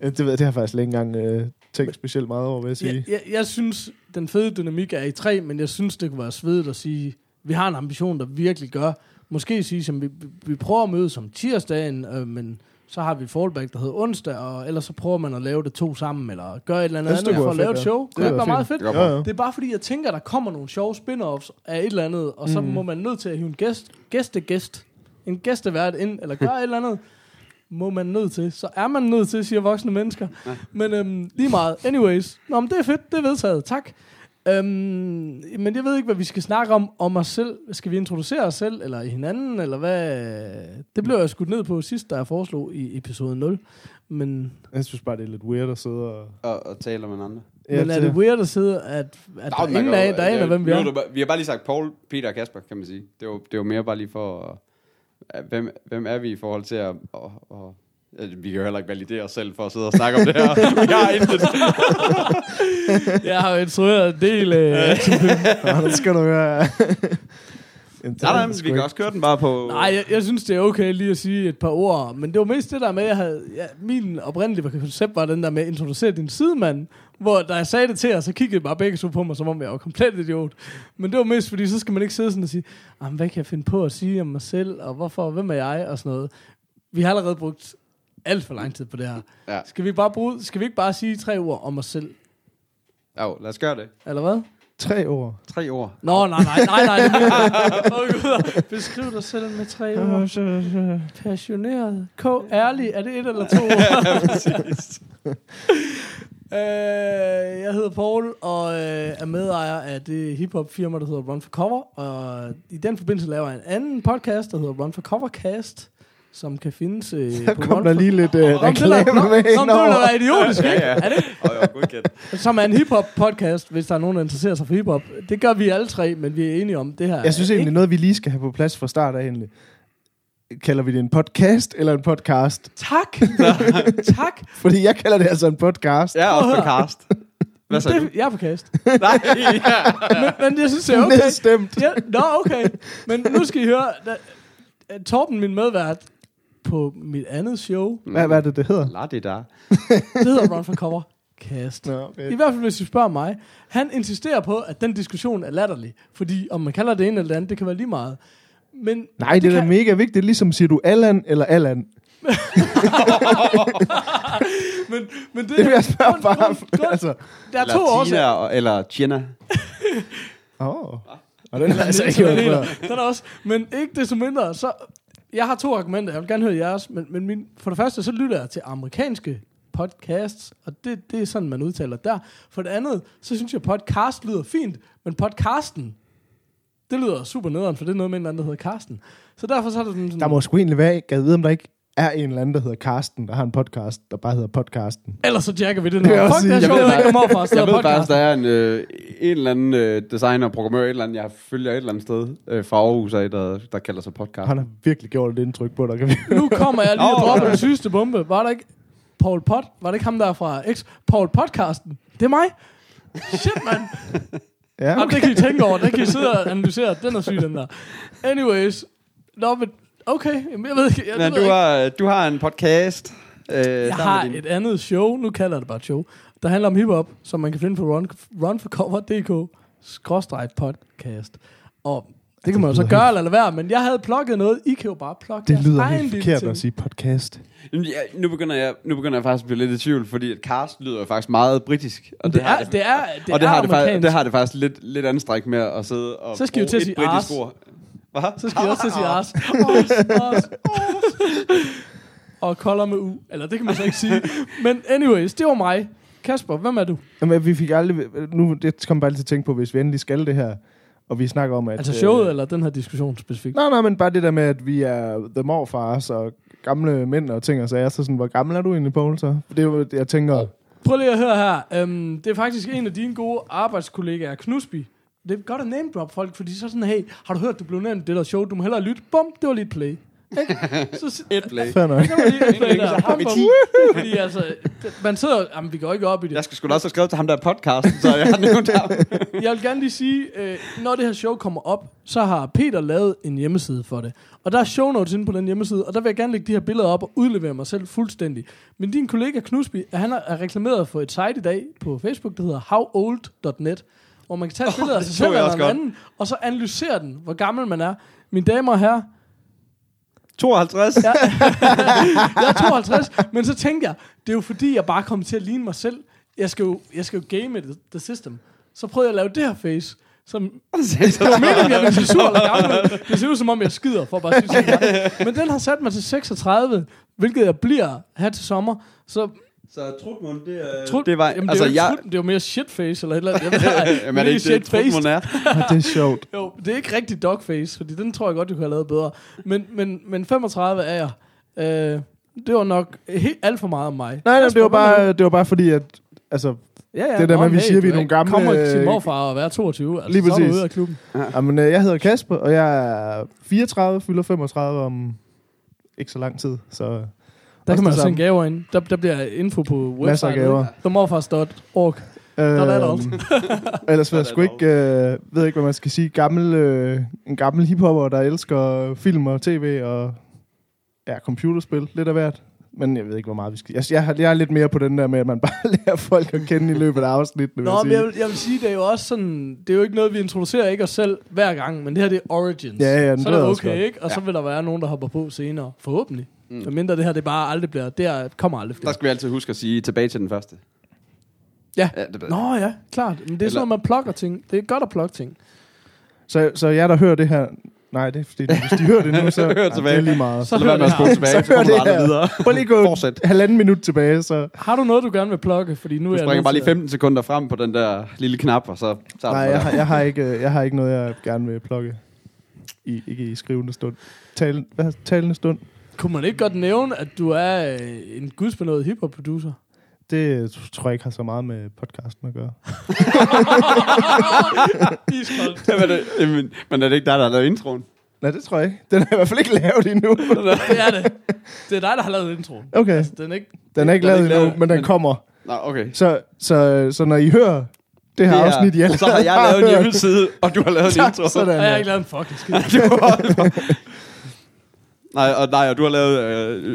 Det ved jeg, det har faktisk ikke engang øh, tænkt specielt meget over, vil jeg sige. Jeg, jeg, jeg synes, den fede dynamik er i tre, men jeg synes, det kunne være svedigt at sige, vi har en ambition, der virkelig gør, måske sige, som vi, vi prøver at mødes om tirsdagen, øh, men så har vi et fallback, der hedder onsdag, og ellers så prøver man at lave det to sammen, eller gøre et eller andet andet for at være lave et fedt, show. ja. Det Det være være meget fedt. Jo, jo. Det er bare fordi, jeg tænker, der kommer nogle sjove spin-offs af et eller andet, og så mm. må man nødt til at hive en gæst, gæste gæst, en gæstevært ind, eller gøre et eller andet, må man nødt til. Så er man nødt til, siger voksne mennesker. Ja. Men øhm, lige meget. Anyways. Nå, men det er fedt. Det er vedtaget. Tak. Øhm, men jeg ved ikke, hvad vi skal snakke om om os selv. Skal vi introducere os selv, eller i hinanden, eller hvad? Det blev jeg skudt ned på sidst, da jeg foreslog i episode 0. Men, Jeg synes bare, det er lidt weird at sidde og... Og, og taler med andre. ja, men er det weird at sidde, at, at der er ingen af, der aner, hvem vi er? Vi har bare lige sagt Paul, Peter og Kasper, kan man sige. Det var, det var mere bare lige for... at- at Hvem, hvem er vi i forhold til at, at, at vi kan jo heller ikke validere os selv for at sidde og snakke om det her. Vi har intet. Jeg har jo instrueret en del af Nå, det skal du høre. Nej, nej, men vi kan også køre den bare på... Nej, jeg, jeg synes, det er okay lige at sige et par ord, men det var mest det der med, at jeg havde, ja, min oprindelige koncept var den der med at introducere din sidemand, hvor da jeg sagde det til jer, så kiggede bare begge to på mig, som om jeg var komplet idiot. Men det var mest, fordi så skal man ikke sidde sådan og sige, "Ah, men hvad kan jeg finde på at sige om mig selv, og hvorfor, hvem er jeg, og sådan noget. Vi har allerede brugt alt for lang tid på det her. Ja. Skal vi, bare bruge, skal vi ikke bare sige tre ord om os selv, Jo, lad os gøre det. eller hvad? Tre år. Tre ord. Nå, nej, nej, nej, nej. Gud. Beskriv dig selv med tre ord. Passioneret. K. Ærlig. Er det et eller to ord? øh, jeg hedder Paul, og øh, er medejer af det hiphop firma, der hedder Run for Cover. Og i den forbindelse laver jeg en anden podcast, der hedder Run for Covercast, som kan findes øh, Så på kom der lige lidt øh, er reklame nå, med nå, det ville være idiotisk, Ja, ikke? ja. Er det? Og jeg godkendt. Som er en hiphop podcast, hvis der er nogen, der interesserer sig for hiphop. Det gør vi alle tre, men vi er enige om det her. Jeg synes er egentlig, noget vi lige skal have på plads fra start af egentlig. Kalder vi det en podcast eller en podcast? Tak. tak. Fordi jeg kalder det altså en podcast. Er Prøv også at på cast. Hvad sagde du? Det, jeg er på cast. Nej, ja. Men, men jeg synes, det er okay. Nedstemt. Ja, nå, okay. Men nu skal I høre. Da, øh, Torben, min medvært, på mit andet show, Hvad, hvad er det, det hedder? Lad det der. det hedder Run for Cover Cast. Nå, I okay. hvert fald, hvis I spørger mig. Han insisterer på, at den diskussion er latterlig. Fordi om man kalder det ene eller det andet, det kan være lige meget. Men Nej, det, det er kan- mega vigtigt. Ligesom siger du Allan eller Allan. Men, men det, Det vil jeg spørge grund- bare. grund- grund- altså. Der er Eller to årsager. eller Gina. Åh. Oh. Og den har jeg altså ikke hørt før. Den er også. Men ikke desto mindre, så... Jeg har to argumenter. Jeg vil gerne høre jeres. Men, men min, for det første, så lytter jeg til amerikanske podcasts, og det, det er sådan, man udtaler der. For det andet, så synes jeg, podcast lyder fint, men podcasten, det lyder super nederen, for det er noget med en eller anden, der hedder Karsten. Så derfor så er det sådan... Der må sgu egentlig være, jeg vide, om der ikke er en eller anden, der hedder Karsten, der har en podcast, der bare hedder Podcasten. Ellers så jacker vi det Det nu. jeg Fuck, også det er sige. sjovt, Jeg ved at ikke kommer fra Jeg ved faktisk, der er en, øh, en eller anden øh, designer, programmør, et eller andet, jeg følger et eller andet sted øh, fra Aarhus af, der, der kalder sig podcast. Han har virkelig gjort et indtryk på dig, kan vi Nu kommer jeg lige og Åh, dropper den sygeste bombe. Var der ikke Paul Pot? Var det ikke ham der fra X? Paul Podcasten? Det er mig. Shit, mand. Ja, Jamen, det kan I tænke over. Det kan I sidde og analysere. Den er syg, den der. Anyways. Nå, men okay. Jamen, jeg ved ikke. Jeg, Men ved du ikke. har, du har en podcast. Øh, jeg har et andet show. Nu kalder jeg det bare et show. Der handler om hiphop, som man kan finde på run, runforcover.dk skråstreg podcast. Og det kan man jo så gøre eller lade være, men jeg havde plukket noget. I kan jo bare plukke det lyder helt forkert ting. at sige podcast. Ja, nu, begynder jeg, nu begynder jeg faktisk at blive lidt i tvivl, fordi et cast lyder jo faktisk meget britisk. Og Det, har er, det er, det og det er har det, faktisk, det har det faktisk lidt, lidt anstrengt med at sidde og Så skal bruge til at et sige britisk ars. ord. Hvad? Så skal jeg også til at sige ars. Ars, ars, ars. Og kolder med u. Eller det kan man så ikke sige. Men anyways, det var mig. Kasper, hvem er du? Jamen, vi fik aldrig... Nu, det kommer bare lige til at tænke på, hvis vi endelig skal det her, og vi snakker om, at... Altså showet, øh, eller den her diskussion specifikt? Nej, nej, men bare det der med, at vi er the morfars og gamle mænd og ting og sager. Så sådan, hvor gammel er du egentlig, Poul, så? For det er jo, jeg tænker... Prøv lige at høre her. Um, det er faktisk en af dine gode arbejdskollegaer, Knusby, det er godt at name drop folk, fordi så sådan, hey, har du hørt, du blev nævnt i det der show, du må hellere lytte, bum, det var lige et play. Ikke? Så, Et play. Fair nok. så har vi Bum, 10. bum. Fordi altså, det- man sidder, jamen vi går ikke op i det. Jeg skal sgu da også have skrevet til ham der podcasten, så jeg har nævnt ham. Jeg vil gerne lige sige, øh, når det her show kommer op, så har Peter lavet en hjemmeside for det. Og der er show notes inde på den hjemmeside, og der vil jeg gerne lægge de her billeder op og udlevere mig selv fuldstændig. Men din kollega Knusby, han er er reklameret for et site i dag på Facebook, der hedder howold.net, hvor man kan tage et billede af sig selv eller en anden, og så analysere den, hvor gammel man er. Mine damer og herrer, 52. Ja. jeg er 52, men så tænkte jeg, det er jo fordi, jeg bare kommer til at ligne mig selv. Jeg skal jo, jeg skal jo game the, the system. Så prøvede jeg at lave det her face, som det var meningen, jeg ville se sur eller gammel. Det ser ud som om, jeg skider for bare at sige. Men den har sat mig til 36, hvilket jeg bliver her til sommer. Så Så Trutmund, det er... Trud, det var, jamen, altså, det, er jo jeg... trud- det er jo mere shitface eller et eller andet. Ej, Jamen, er det ikke det. Trutmund er? Ah, det er sjovt. Jo, det er ikke rigtig dogface, fordi den tror jeg godt, du kunne have lavet bedre. Men, men, men 35 er jeg. Øh, det var nok helt alt for meget om mig. Nej, nej, det var bare, det var bare fordi, at altså, Ja, ja, Det der med, at vi hey, siger, at vi er nogle gamle- Kommer til morfar og være 22, altså, Lige så er du præcis. ude af klubben. Jamen, øh, jeg hedder Kasper, og jeg er 34, fylder 35 om ikke så lang tid. Så Der kan man sende gaver ind. Der, der bliver info på website. Masser af gaver. Themorfars.org. øh, Der er der ellers ved jeg sgu ikke, øh, ved ikke, hvad man skal sige. Gammel, øh, en gammel hiphopper, der elsker film og tv og ja, computerspil. Lidt af hvert. Men jeg ved ikke, hvor meget vi skal... Jeg, jeg, jeg er lidt mere på den der med, at man bare lærer folk at kende i løbet af afsnittet. Nå, men jeg vil, jeg vil sige, det er jo også sådan, det er jo ikke noget, vi introducerer ikke os selv hver gang, men det her det er Origins. Ja, ja, den så er det jeg også okay, ikke? Og så vil der være nogen, der hopper på senere. Forhåbentlig. Mm. Men mindre det her, det bare aldrig bliver, det er, kommer aldrig Der flere. skal vi altid huske at sige tilbage til den første. Ja. ja det, Nå ja, klart. Men det er Eller- sådan, noget, man plukker ting. Det er godt at plukke ting. Så, så jeg, der hører det her... Nej, det er fordi, hvis de hører det nu, så Hør Ej, tilbage. det er lige meget. Så så lad være med at spole tilbage, så hør kommer du det her. videre. Prøv lige gå Fortsæt. halvanden minut tilbage, så... Har du noget, du gerne vil plukke? Fordi nu Du er jeg springer nødt bare lige til at- 15 sekunder frem på den der lille knap, og så... så er Nej, jeg der. har, jeg, har ikke, øh, jeg har ikke noget, jeg gerne vil plukke. I, ikke i skrivende stund. Tal, hvad, talende stund. Kunne man ikke godt nævne, at du er øh, en gudsbenået hiphop-producer? Det tror jeg ikke har så meget med podcasten at gøre. Iskoldt. Jamen, det, jamen, men er det ikke dig, der har lavet introen? Nej, det tror jeg ikke. Den er i hvert fald ikke lavet endnu. det er det. Det er dig, der har lavet introen. Okay, Den er ikke... den er ikke Den er lavet ikke endnu, lavet, men den men- kommer. Nå, okay. Så, så, så når I hører det her Det er- afsnit, I Så har jeg lavet en hjemmeside, og du har lavet en intro. Sådan Og jeg har ikke lavet en fucking skid. Nej, og, nej, og du har lavet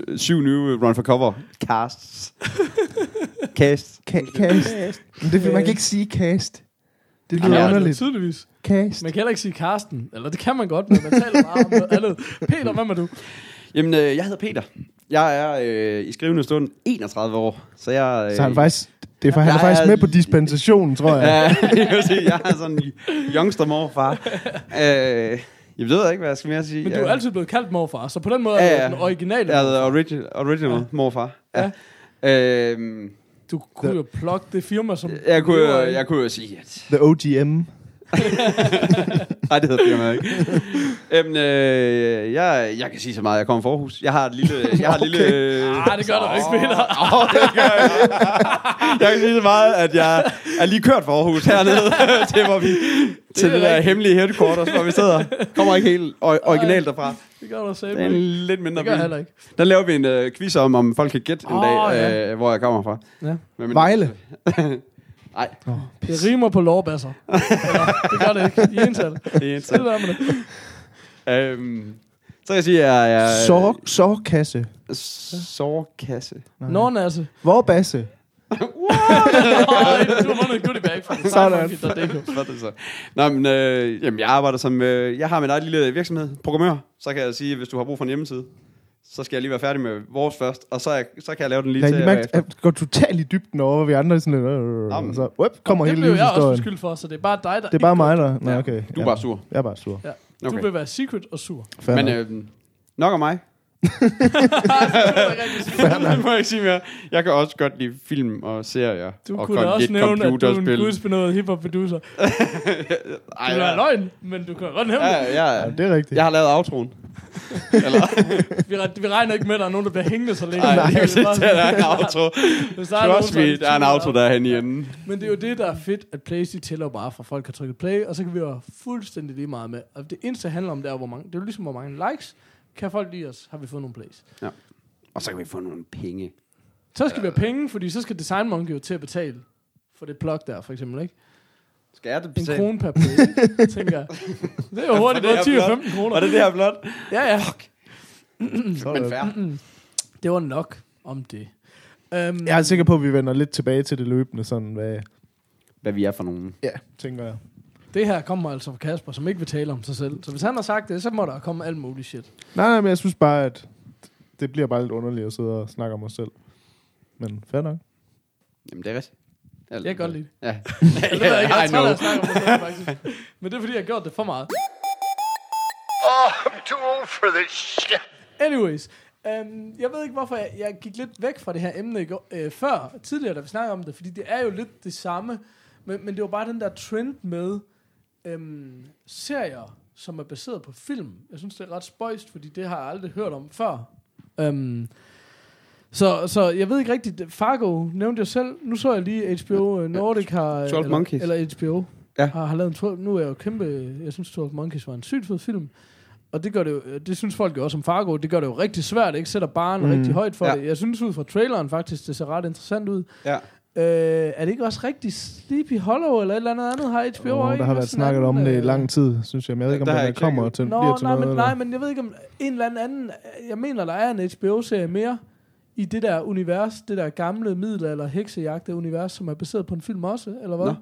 øh, syv nye Run for Cover casts. Cast. Ka- cast. Men det, man kan ikke sige cast. Det lyder Ja, det er underligt. tydeligvis. Cast. Man kan heller ikke sige Karsten. Eller det kan man godt, men man taler bare om noget andet. Peter, hvad med du? Jamen, øh, jeg hedder Peter. Jeg er øh, i skrivende stund 31 år, så jeg... Øh, Så han er faktisk, det er, for, han er Jeg faktisk er med på dispensationen, tror jeg. Ja, jeg, vil sige, jeg er sådan en youngster morfar. øh, jeg ved ikke, hvad jeg skal mere sige. Men du er altid blevet kaldt morfar, så på den måde Ja, er ja. du den originale Jeg er morfar. the original, original ja. morfar. Ja. Øhm, Du kunne jo plukke det firma, som... jeg, kunne, jo- jeg kunne jo sige, at... The OGM. Nej, det hedder firmaet ikke. Øhm, øh, jeg, jeg kan sige så meget, jeg kommer fra Aarhus. Jeg har et lille... Jeg har et lille Ah, det gør du ikke, Peter. Åh, det gør jeg. jeg kan sige så meget, at jeg er lige kørt fra Aarhus hernede til, hvor vi, til er det, det der rigtigt. hemmelige headquarters, hvor vi sidder. Kommer ikke helt or- originalt derfra. Det gør du selv. Det er en lidt mindre Det gør ikke. Der laver vi en uh, quiz om, om folk kan gætte en Åh, dag, ja. øh, hvor jeg kommer fra. Ja. Vejle. Nej, Det rimer på lårbasser. Det gør det ikke. I ental. det er ikke Det er der med det. Øhm, så kan jeg sige, at jeg er... Så, sårkasse. Sårkasse. Nordnasse. Hvor basse? Du har vundet et goodie bag fra Sådan. Hvad er det så? Nå, men øh, jamen, jeg arbejder som... Øh, jeg har min egen lille virksomhed, programmør. Så kan jeg sige, hvis du har brug for en hjemmeside, så skal jeg lige være færdig med vores først, og så, er, så kan jeg lave den lige Jeg til bagefter. at går totalt i dybden over, hvor vi andre er sådan lidt... Øh, Jamen. så whoop, kommer Det hele blev jeg også livshistorien. skyld for, så det er bare dig, der Det er bare mig, der... Nå, okay. Du er ja. bare sur. Jeg er bare sur. Ja. Du Okay. vil være secret og sur. Fair Men nok. øh, nok om mig. Det må jeg ikke sige mere. Jeg kan også godt lide film og serier. Du og kunne da også nævne, at du er en gudsbenået hiphop-producer. Ej, Det er ja. løgn, men du kan godt nævne Ja, det. ja, Ja, det er rigtigt. Jeg har lavet outroen. Eller, Vi, re- vi regner ikke med, at der er nogen, der bliver hængende så længe. nej, Det er det, bare det er en outro. Der er Trust me, der er en 20 outro, der er henne i enden. Men det er jo det, der er fedt, at Plays, de tæller bare fra folk har trykket play, og så kan vi jo fuldstændig lige meget med. Og det eneste, det handler om, det er, hvor mange, det er jo ligesom, hvor mange likes. Kan folk lide os, har vi fået nogle plays. Og så kan vi få nogle penge. Så skal vi have penge, fordi så skal Design Monkey jo til at betale for det plug der, for eksempel, ikke? Skal jeg det En betale? krone per play, tænker jeg. Det er jo hurtigt det både her 10 og blot? 15 kroner. Var det det her blot? Ja, ja. Men fair. Det var nok om det. Um, Jeg er sikker på, at vi vender lidt tilbage til det løbende, sådan hvad... Hvad vi er for nogen. Ja, tænker jeg. Det her kommer altså fra Kasper, som ikke vil tale om sig selv. Så hvis han har sagt det, så må der komme alt muligt shit. Nej, nej, men jeg synes bare, at det bliver bare lidt underligt at sidde og snakke om os selv. Men fair nok. Jamen, det er rigtigt. Jeg kan godt lide det. Ja. Jeg ved ikke, jeg er træt af at snakke om mig selv, faktisk. Men det er, fordi jeg har gjort det for meget. Oh, I'm too old for this shit. Anyways. Um, jeg ved ikke, hvorfor jeg, jeg gik lidt væk fra det her emne i går, øh, før, tidligere, da vi snakkede om det, fordi det er jo lidt det samme, men, men det var bare den der trend med øhm, serier, som er baseret på film. Jeg synes, det er ret spøjst, fordi det har jeg aldrig hørt om før. Um, så, så jeg ved ikke rigtigt, Fargo nævnte jeg selv, nu så jeg lige HBO øh, Nordic har... 12 eller, Monkeys. Eller HBO Ja. har, har lavet en 12, nu er jeg jo kæmpe, jeg synes 12 Monkeys var en sygt fed film, og det gør det jo, det synes folk jo også om Fargo, det gør det jo rigtig svært, ikke? Sætter barn mm. Rigtig højt for ja. det. Jeg synes ud fra traileren faktisk, det ser ret interessant ud. Ja. Øh, er det ikke også rigtig Sleepy Hollow, eller et eller andet andet, har HBO Oh, der har været snakket om det i øh, lang tid, synes jeg. Men jeg ved ikke, om Der der, jeg der kommer til, Nå, bliver til nej, noget. men, eller? nej, men jeg ved ikke om en eller anden anden, jeg mener, der er en HBO-serie mere i det der univers, det der gamle middelalder heksejagte univers, som er baseret på en film også, eller hvad? Nå.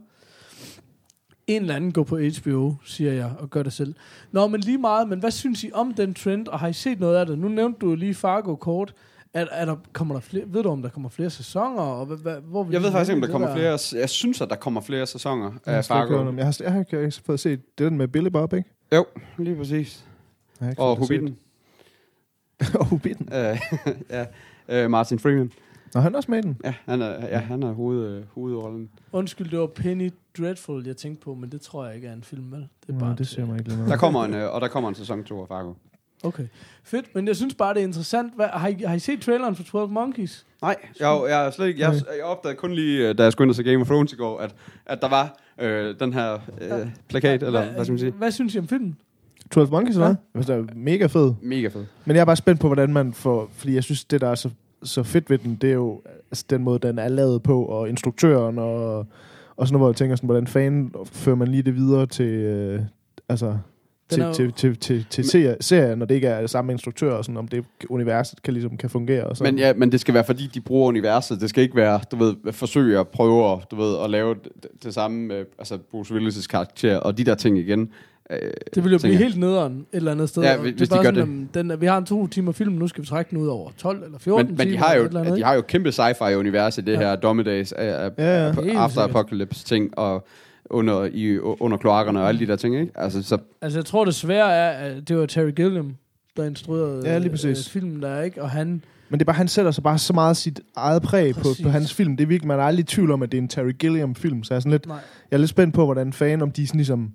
En eller anden går på HBO, siger jeg, og gør det selv. Nå, men lige meget, men hvad synes I om den trend, og har I set noget af det? Nu nævnte du jo lige Fargo kort. Er, er der, kommer der flere, ved du, om der kommer flere sæsoner? Og hvad, hvad, hvor vil Jeg ved faktisk ikke, om der kommer det flere. Jeg synes, at der kommer flere sæsoner Jeg har af Fargo. om- Jeg har, jeg har ikke fået set det den med Billy Bob, ikke? Jo, lige præcis. Jeg Og Hobbiten. Og Hobbiten. Øh, ja, øh, Martin Freeman. Nå, han er også med i den. Ja, han er, ja, han er hoved, øh, hovedrollen. Undskyld, det var Penny Dreadful, jeg tænkte på, men det tror jeg ikke er en film, vel? Det er Nå, bare det ser mig ikke lige Der kommer en, øh, og der kommer en sæson 2 af Fargo. Okay, fedt. Men jeg synes bare, det er interessant. Hvad, har, I, har I set traileren for 12 Monkeys? Nej, jeg, jeg, er slet ikke, jeg, jeg opdagede kun lige, øh, da jeg skulle ind og se Game of Thrones i går, at, at der var øh, den her øh, plakat, eller hvad skal man sige? Hvad synes I om filmen? 12 Monkeys, Ja. hvad? Det er mega fed. Mega fed. Men jeg er bare spændt på, hvordan man får... Fordi jeg synes, det der er så, så fedt ved den, det er jo altså, den måde, den er lavet på, og instruktøren, og, og sådan noget, hvor jeg tænker sådan, hvordan fanden fører man lige det videre til... Øh, altså, til, jo- til, til, til, til serie, serien, når det ikke er samme instruktør, og sådan, om det universet kan, ligesom, kan fungere. Og sådan. Men, ja, men det skal være, fordi de bruger universet. Det skal ikke være, du ved, forsøge at prøve at, du ved, at lave det, det samme, øh, altså Bruce Willis' karakter, og de der ting igen. Øh, Det vil jo blive jeg. helt nederen et eller andet sted. Ja, Og hvis det er de gør sådan, det. Den, vi har en to timer film, nu skal vi trække den ud over 12 eller 14 Men, men de timer. har jo, eller et eller andet, de har jo kæmpe sci-fi univers i det Ja. her dommedags, uh, Ja, ja. After apocalypse ting, og under, i, under kloakkerne og alle de der ting, ikke? Altså, så, Altså, jeg tror det svære er, at det var Terry Gilliam, der instruerede Ja, lige præcis. øh, filmen der, ikke? Og han, Men det er bare, han sætter sig bare så meget sit eget præg på, på hans film. Det er virkelig, man er aldrig i tvivl om, at det er en Terry Gilliam-film. Så jeg er, sådan lidt, nej, jeg er lidt spændt på, hvordan fan, om de sådan ligesom...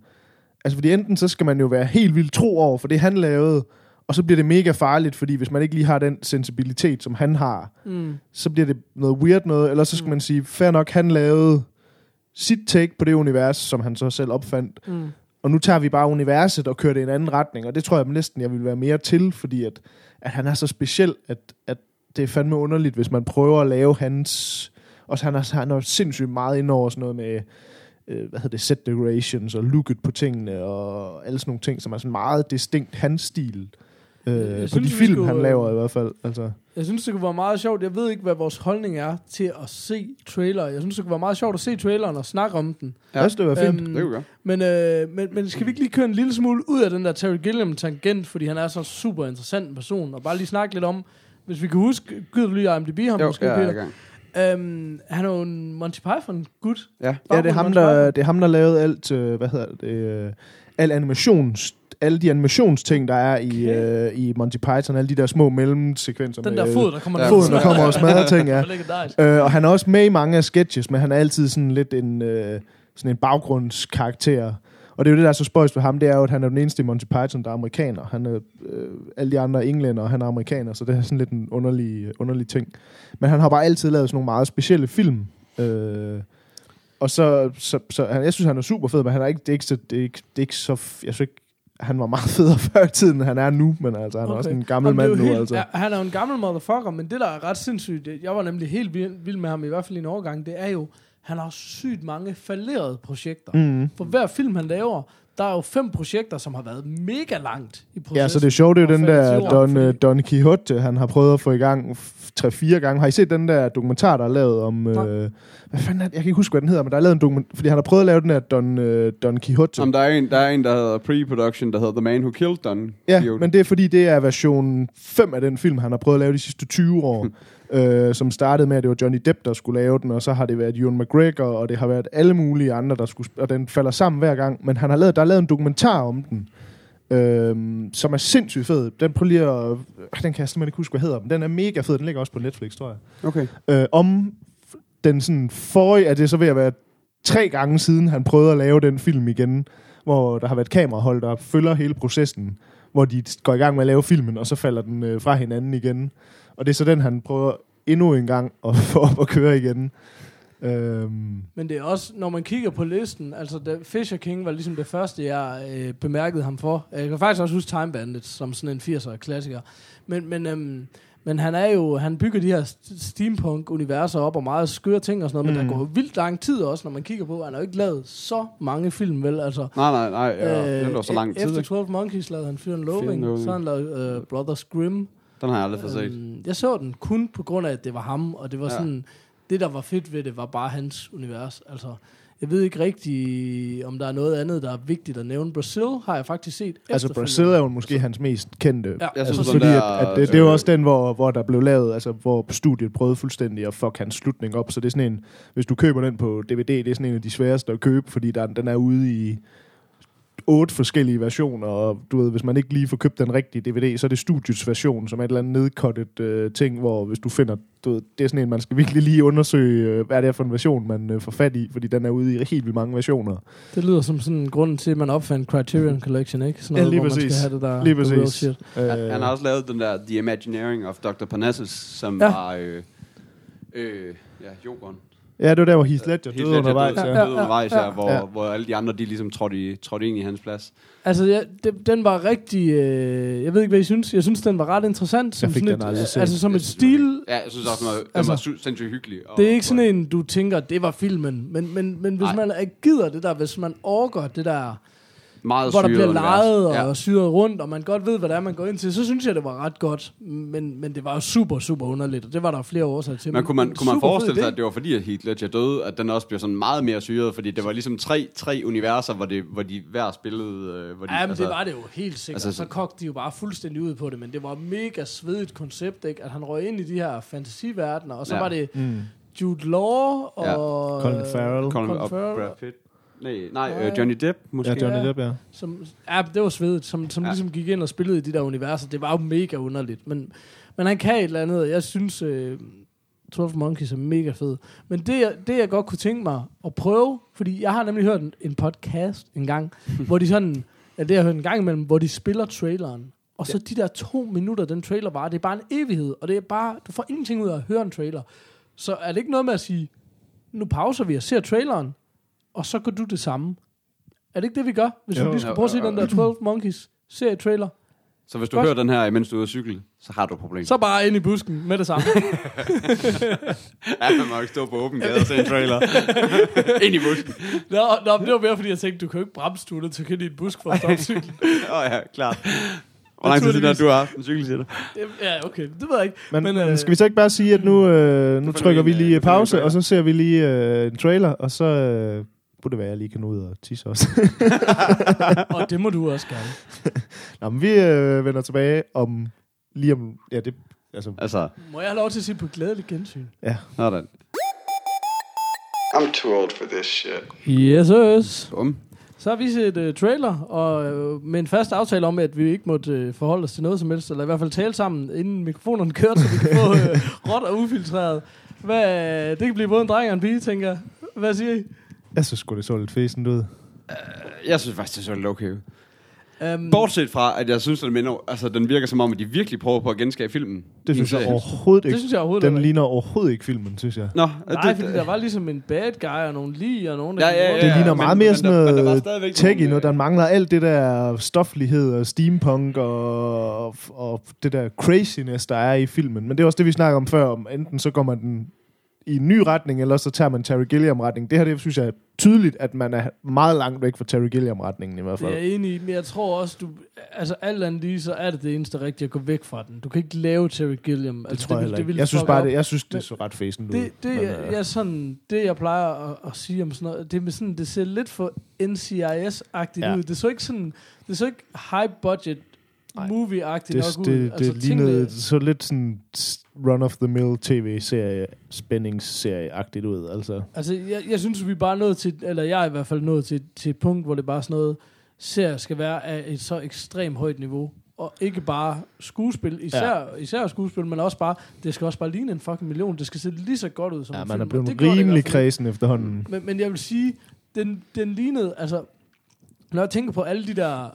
Altså, fordi enten så skal man jo være helt vildt tro over for det, han lavede, og så bliver det mega farligt, fordi hvis man ikke lige har den sensibilitet, som han har, mm, så bliver det noget weird noget, eller så skal Mm. man sige, fair nok, han lavede sit take på det univers, som han så selv opfandt, mm. og nu tager vi bare universet og kører det i en anden retning, og det tror jeg næsten, jeg vil være mere til, fordi at, at han er så speciel, at, at det er fandme underligt, hvis man prøver at lave hans... Også han er, han er sindssygt meget ind over sådan noget med, øh, hvad hedder det, set decorations og looket på tingene og alle sådan nogle ting, som er sådan meget distinkt hans stil. Øh, Jeg på synes, de film, skulle- han laver i hvert fald. Altså. Jeg synes, det kunne være meget sjovt. Jeg ved ikke, hvad vores holdning er til at se trailer. Jeg synes, det kunne være meget sjovt at se traileren og snakke om den. Ja. Jeg synes, det var fint. Øhm, det godt. Men, øh, men, men skal vi ikke lige køre en lille smule ud af den der Terry Gilliam-tangent, fordi han er så super interessant en person, og bare lige snakke lidt om, hvis vi kan huske, gider du lige IMDb ham Jo, måske, jeg er i Peter? gang. Øhm, han er jo en Monty Python-gut. Ja. Ja, det er, ham, Monty der, Python. det er ham, der lavede alt, øh, hvad hedder det, øh, al animations, alle de animationsting, der er i, øh, i Monty Python, alle de der små mellemsekvenser. Den med, der fod, der kommer Ja, ned. foden, der kommer og smadrer ting, ja. Øh, og han er også med i mange af sketches, men han er altid sådan lidt en, øh, sådan en baggrundskarakter. Og det er jo det, der er så spøjst ved ham, det er jo, at han er den eneste i Monty Python, der er amerikaner. Han er, øh, alle de andre er englænder, og han er amerikaner, så det er sådan lidt en underlig, underlig ting. Men han har bare altid lavet sådan nogle meget specielle film. Øh, og så, så, så han, jeg synes, han er super fed, men han er ikke, det er ikke så, det er ikke, det er ikke så, jeg synes ikke, han var meget federe før i tiden, han er nu, men altså, han okay. er også en gammel Jamen, mand nu, helt, altså. Ja, han er jo en gammel motherfucker, men det, der er ret sindssygt, jeg var nemlig helt vild, med ham, i hvert fald i en overgang, det er jo, han har sygt mange fallerede projekter. Mm. For hver film, han laver, der er jo fem projekter, som har været mega langt i processen. Ja, så det er sjovt, det er jo den der Don, øh, fordi- Don Quixote, han har prøvet at få i gang tre-fire gange. Har I set den der dokumentar, der er lavet om... Øh, hvad fanden er det? Jeg kan ikke huske, hvad den hedder, men der er lavet en dokumentar... Fordi han har prøvet at lave den der Don, øh, Don Quixote. Jamen, der, er en, der er en, der hedder pre-production, der hedder The Man Who Killed Don ja, Quixote. men det er fordi, det er version 5 af den film, han har prøvet at lave de sidste 20 år. øh, som startede med, at det var Johnny Depp, der skulle lave den, og så har det været Ewan McGregor, og det har været alle mulige andre, der skulle... Og den falder sammen hver gang. Men han har lavet, der er lavet en dokumentar om den, øhm, som er sindssygt fed. Den prøver lige at... øh, Den kan jeg simpelthen ikke huske, hvad hedder. Men den er mega fed. Den ligger også på Netflix, tror jeg. Okay. Øh, om den sådan forrige... Er det så ved at være tre gange siden, han prøvede at lave den film igen, hvor der har været kamerahold, der følger hele processen, hvor de går i gang med at lave filmen, og så falder den øh, fra hinanden igen. Og det er så den, han prøver endnu en gang at få op at køre igen. Øhm, Men det er også, når man kigger på listen, altså da Fisher King var ligesom det første, jeg øh, bemærkede ham for. Jeg kan faktisk også huske Time Bandits, som sådan en 80'er klassiker. Men, men, øhm, men han er jo, han bygger de her st- steampunk-universer op, og meget skøre ting og sådan noget, mm. men Mm. der går jo vildt lang tid også, når man kigger på, han har jo ikke lavet så mange film, vel? Altså, Nej, nej, nej. Ja, øh, det var så lang tid, Efter ikke? 12 Monkeys lavede han Fear and Loathing, så har han lavet øh, Brothers Grimm. Den har jeg aldrig set. Øhm, jeg så den kun på grund af, at det var ham, og det var Ja. sådan, det der var fedt ved det, var bare hans univers. Altså, jeg ved ikke rigtig, om der er noget andet, der er vigtigt at nævne. Brazil har jeg faktisk set altså. Brazil er jo måske hans mest kendte. Ja, Jeg Altså, synes, fordi den at, der, at det, det er jo også den, hvor, hvor der blev lavet, altså hvor studiet prøvede fuldstændig at fuck hans slutning op. Så det er sådan en, hvis du køber den på DVD, det er sådan en af de sværeste at købe, fordi der, den er ude i otte forskellige versioner, og du ved, hvis man ikke lige får købt den rigtige DVD, så er det studiets version, som er et eller andet nedkottet øh, ting, hvor hvis du finder, du ved, det er sådan en, man skal virkelig lige undersøge, øh, hvad det er for en version, man øh, får fat i, fordi den er ude i helt vildt mange versioner. Det lyder som sådan en grund til, at man opfandt Criterion Collection, ikke? Sådan Ja, noget, lige hvor man præcis. skal have det der Lige the real præcis. shit. Øh, Han, han har også lavet den der The Imagineering of Dr. Parnassus, som Ja. ja. var... Øh, øh, ja, Jokeren. Ja, det var der, hvor Heath Ledger Helt døde let, undervejs. døde, Ja. Ja, døde undervejs, ja, ja, hvor, ja. hvor alle de andre, de ligesom trådte, i, trådte ind i hans plads. Altså, ja, det, den var rigtig... Øh, jeg ved ikke, hvad I synes. Jeg synes, den var ret interessant. Som Jeg fik sådan den et, aldrig set. Altså, som Jeg et synes, stil... Ja, jeg synes også, den var, den Altså, var sy- sindssygt hyggelig. Og, Det er ikke sådan en, du tænker, det var filmen. Men, men, men hvis Nej. man er- gider det der, hvis man overgår det der, meget hvor der bliver leget og Ja. ja. syret rundt, og man godt ved, hvad det er, man går ind til, så synes jeg, det var ret godt. Men, men det var jo super, super underligt, og det var der flere årsager til. Men kunne man, kunne man forestille sig, at det var fordi, at Heath Ledger døde, at den også blev sådan meget mere syret? Fordi det var ligesom tre, tre universer, hvor, det, hvor de hver spillede... øh, Hvor de, Ja, men altså, det var det jo helt sikkert. altså- så kogte de jo bare fuldstændig ud på det, men det var mega svedigt koncept, ikke? At han røg ind i de her fantasiverdener, og så Ja. ja. var det Mm. Jude Law og... Colin Farrell. Colin, Colin og Farrell. Brad Pitt. Nej, nej øh, Johnny Depp måske. Ja, Johnny. Depp, ja. Som, ja, det var svedigt, som, som Ja. ligesom gik ind og spillede i de der universer. Det var jo mega underligt. Men, men han kan et eller andet. Jeg synes, øh, 12 Monkeys er mega fed. Men det, jeg- det, jeg godt kunne tænke mig at prøve, fordi jeg har nemlig hørt en, en podcast en gang, hvor de sådan, ja, det har jeg hørt en gang imellem, hvor de spiller traileren. Og så de der to minutter, den trailer var, det er bare en evighed, og det er bare, du får ingenting ud af at høre en trailer. Så er det ikke noget med at sige, nu pauser vi og ser traileren, og så gør du det samme. Er det ikke det, vi gør? Hvis Jo. vi lige skal Jo, prøve at se den der 12 Monkeys serie-trailer, Så hvis du Godt. hører den her, mens du er ude at cykle, så har du et problem. så bare ind i busken med det samme. Ja, man må ikke stå på åben gade og se en trailer. Ind i busken. nå, nå, det var mere, fordi jeg tænkte, du kan jo ikke bremse, du er til at kende i en busk for at stoppe cyklen. Åh oh, ja, klart. Hvor lang tid siden du har haft en cykel, siger du? ja, okay, det ved jeg ikke. Men, Men, øh, skal vi så ikke bare sige, at nu, øh, nu trykker vi lige en pause, og så ser vi lige øh, en trailer, og så øh, burde det være, at jeg lige kan nå ud og tisse også. Og det må du også gerne. Nå, men vi øh, vender tilbage om lige om... Ja, det... Altså, Altså, Må jeg have lov til at sige på glædelig gensyn? sådan. I'm too old for this shit. Yes, yes. Bum. Så har vi set uh, trailer, og uh, med en fast aftale om, at vi ikke måtte uh, forholde os til noget som helst, eller i hvert fald tale sammen, inden mikrofonerne kørte, så vi kan få uh, råt og ufiltreret. Hvad, det kan blive både en dreng og en pige, tænker jeg. Hvad siger I? Jeg synes sgu, det så lidt fæsent ud. Jeg synes faktisk, det så lidt okay ud. Um, Bortset fra, at jeg synes, at den, minder, altså, den virker som om, at de virkelig prøver på at genskabe filmen. Det synes jeg overhovedet det ikke. synes jeg overhovedet Den ikke. ligner overhovedet ikke filmen, synes jeg. Nå, Nej, det, fordi der var ligesom en bad guy og nogle lige og nogle Ja, ja, Det ja. ligner men- meget mere men sådan der- der noget stadigvæk tech noget. Der mangler alt det der stoflighed og steampunk og, og det der craziness, der er i filmen. Men det er også det, vi snakker om før. Om enten så går man den i en ny retning, eller så tager man Terry Gilliam-retning. Det her, det synes jeg er tydeligt, at man er meget langt væk fra Terry Gilliam-retningen i hvert Det er fald. jeg enig i, men jeg tror også, du, altså alt andet lige, så er det det eneste rigtige at gå væk fra den. Du kan ikke lave Terry Gilliam. Det altså, tror jeg vil- heller ikke. vil Jeg synes bare, op. det, jeg synes, det Men- så ret fæsent ud. Det, det, Men, jeg, øh, jeg, sådan, det jeg plejer at, at sige om sådan noget, det, er med sådan, det ser lidt for NCIS-agtigt Ja. ud. Det så ikke sådan, det så ikke high budget. Movie-agtigt det, nok ud. det, det, det lignede det så lidt sådan run-of-the-mill tv-serie, spændingsserie-agtigt ud. Altså. Altså, jeg, jeg synes, vi er bare nået til, eller jeg er i hvert fald nået til, til et punkt, hvor det bare er sådan noget, serier skal være af et så ekstremt højt niveau. Og ikke bare skuespil, især, ja. især skuespil, men også bare, det skal også bare ligne en fucking million. Det skal se lige så godt ud som Ja, en man er film. og blevet det det rimelig kredsen efterhånden. Men, men jeg vil sige, den, den lignede, altså, når jeg tænker på alle de der,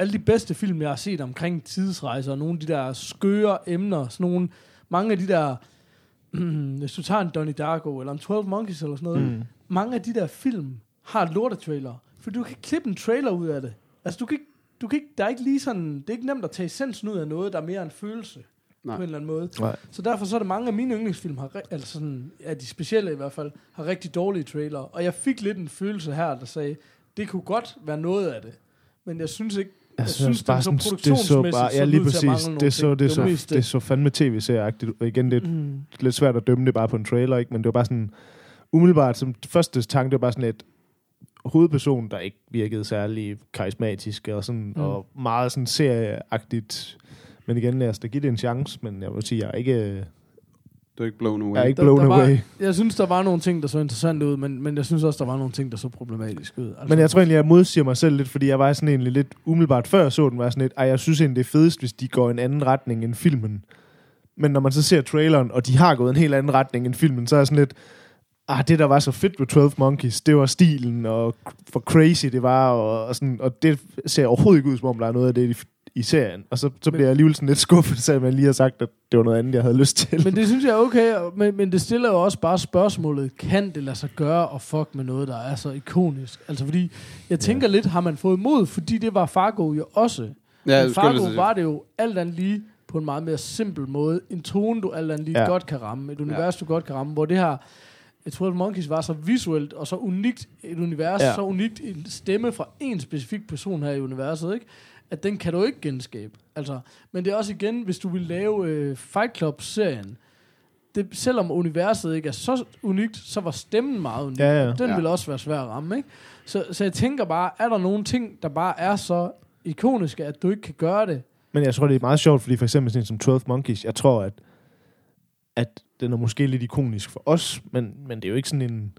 alle de bedste film, jeg har set omkring tidsrejser, og nogle af de der skøre emner, sådan nogle, mange af de der, hvis du tager en Donnie Darko, eller en 12 Monkeys, eller sådan noget, mm. mange af de der film har lortetrailer, for du kan ikke klippe en trailer ud af det. Altså, du kan ikke, du kan ikke, der er ikke lige sådan, det er ikke nemt at tage essensen ud af noget, der er mere en følelse, Nej. på en eller anden måde. Nej. Så derfor så er det mange af mine yndlingsfilm, har, altså sådan, ja, de specielle i hvert fald, har rigtig dårlige trailer. Og jeg fik lidt en følelse her, der sagde, det kunne godt være noget af det. Men jeg synes ikke, Jeg, synes, synes, bare sådan, det så bare, ja, så lige præcis. Det så, det, så, det det. så fandme tv-serieagtigt. Igen, det er Mm. lidt svært at dømme det bare på en trailer, ikke? men det var bare sådan, umiddelbart, som første tanke, det var bare sådan lidt, hovedperson, der ikke virkede særlig karismatisk, og, sådan, mm. og meget sådan serieagtigt. Men igen, lad os da give det en chance, men jeg vil sige, jeg er ikke, Du er ikke blown away. jeg er ikke Der- blown der var- away. Jeg synes, der var nogle ting, der så interessante ud, men, men jeg synes også, der var nogle ting, der så problematiske ud. Altså, Men jeg tror egentlig, jeg modsiger mig selv lidt, fordi jeg var sådan egentlig lidt umiddelbart før jeg så den, var sådan lidt, ej, jeg synes egentlig, det er fedest, hvis de går en anden retning end filmen. Men når man så ser traileren, og de har gået en helt anden retning end filmen, så er jeg sådan lidt, ah, det der var så fedt ved 12 Monkeys, det var stilen, og for crazy det var, og, og, sådan, og det ser overhovedet ikke ud, som om der er noget af det i, i serien. Og så, så bliver jeg alligevel sådan lidt skuffet, selvom jeg lige har sagt, at det var noget andet, jeg havde lyst til. Men det synes jeg er okay, men, men det stiller jo også bare spørgsmålet, kan det lade sig gøre at fuck med noget, der er så ikonisk? Altså fordi, jeg tænker ja. lidt, har man fået mod, fordi det var Fargo jo også. Ja, Men Fargo sige. var det jo alt andet lige på en meget mere simpel måde. En tone, du alt andet lige ja. Ja. godt kan ramme. Et univers, du godt kan ramme. Hvor det her, jeg tror, at Monkeys var så visuelt og så unikt et univers, ja. Ja. så unikt en stemme fra en specifik person her i universet, ikke? At den kan du ikke genskabe. Altså, men det er også igen, hvis du vil lave øh, Fight Club-serien, det, selvom universet ikke er så unikt, så var stemmen meget unik. Ja, ja. Den Ja. vil også være svær at ramme. Ikke? Så, så jeg tænker bare, er der nogle ting, der bare er så ikoniske, at du ikke kan gøre det? Men jeg tror, det er meget sjovt, fordi for eksempel sådan som 12 Monkeys, jeg tror, at, at den er måske lidt ikonisk for os, men, men det er jo ikke sådan en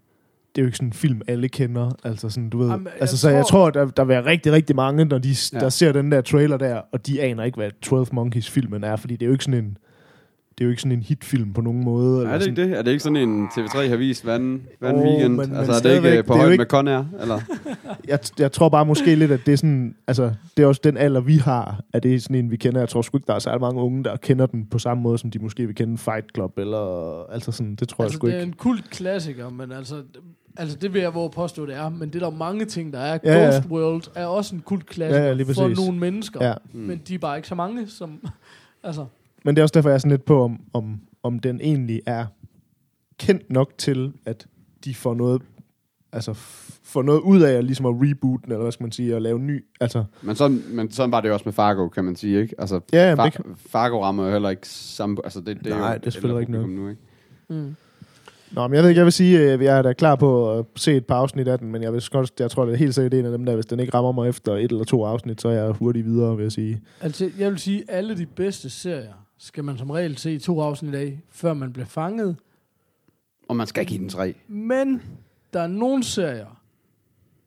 det er jo ikke sådan en film, alle kender. Altså, sådan, du ved, Jamen, jeg altså, så jeg tror- tror, der, der vil være rigtig, rigtig mange, når de, Ja. ja. der ser den der trailer der, og de aner ikke, hvad 12 Monkeys filmen er, fordi det er jo ikke sådan en, det er jo ikke sådan en hitfilm på nogen måde. Er eller det sådan, ikke det? Er det ikke sådan en TV3 har vist hver anden, hver anden Åh, weekend? men- men altså, er det ikke øh, på det er højde ikke- med Conair? Eller? jeg, jeg tror bare måske lidt, at det er sådan, altså, det er også den alder, vi har, at det er sådan en, vi kender. Jeg tror sgu ikke, der er særlig mange unge, der kender den på samme måde, som de måske vil kende Fight Club, eller altså sådan, det tror altså, jeg sgu det er ikke. en kult klassiker, men altså, altså det vil jeg våge påstå, det er. Men det er der mange ting, der er. Ja, ja. Ghost World er også en kult klassiker Ja, ja, for nogle mennesker. Ja. Mm. Men de er bare ikke så mange, som... altså, Men det er også derfor, jeg er sådan lidt på, om, om, om den egentlig er kendt nok til, at de får noget, altså får noget ud af at, ligesom at reboot den, eller hvad skal man sige, og lave ny, altså, Men sådan, men sådan var det jo også med Fargo, kan man sige, ikke? Altså, Ja, jamen, Far- det kan- Fargo rammer jo heller ikke samme... Altså, det, det er Nej, jo det er selvfølgelig ikke noget. Nu, ikke? mm. Nå, men jeg ved ikke, jeg vil sige, at jeg er da klar på at se et par afsnit af den, men jeg, vil godt, jeg tror, det er helt sikkert en af dem der, hvis den ikke rammer mig efter et eller to afsnit, så er jeg hurtigt videre, vil jeg sige. Altså, jeg vil sige, at alle de bedste serier skal man som regel se to afsnit af, før man bliver fanget. Og man skal give den tre. Men der er nogle serier,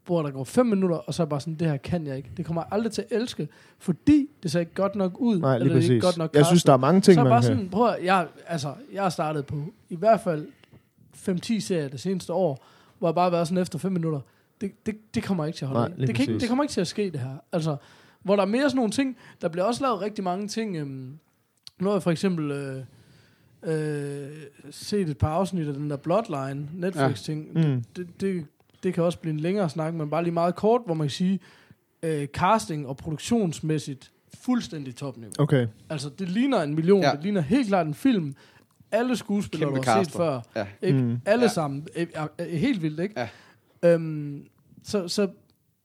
hvor der går fem minutter, og så er bare sådan, det her kan jeg ikke. Det kommer jeg aldrig til at elske, fordi det ser ikke godt nok ud. Nej, lige eller det er præcis. ikke godt nok jeg synes, der er mange ting, så er man bare kan... sådan, prøv at, jeg, altså, jeg har startet på i hvert fald 5-10 serier det seneste år, hvor jeg bare har været sådan efter 5 minutter. Det, det, det kommer ikke til at holde Nej, det, kan ikke, det kommer ikke til at ske, det her. Altså, hvor der er mere sådan nogle ting, der bliver også lavet rigtig mange ting. Øhm, nu har jeg for eksempel øh, øh, set et par afsnit af den der Bloodline Netflix-ting. Mm. Det, det, det, kan også blive en længere snak, men bare lige meget kort, hvor man kan sige, øh, casting og produktionsmæssigt fuldstændig topniveau. Okay. Altså, det ligner en million. Ja. Ja. Det ligner helt klart en film. Alle skuespillere, Kæmpe du har set caster. før. Ja. Ikke? Mm. Alle Ja. ja. sammen. Er, er, er helt vildt, ikke? Ja. Øhm, så, så,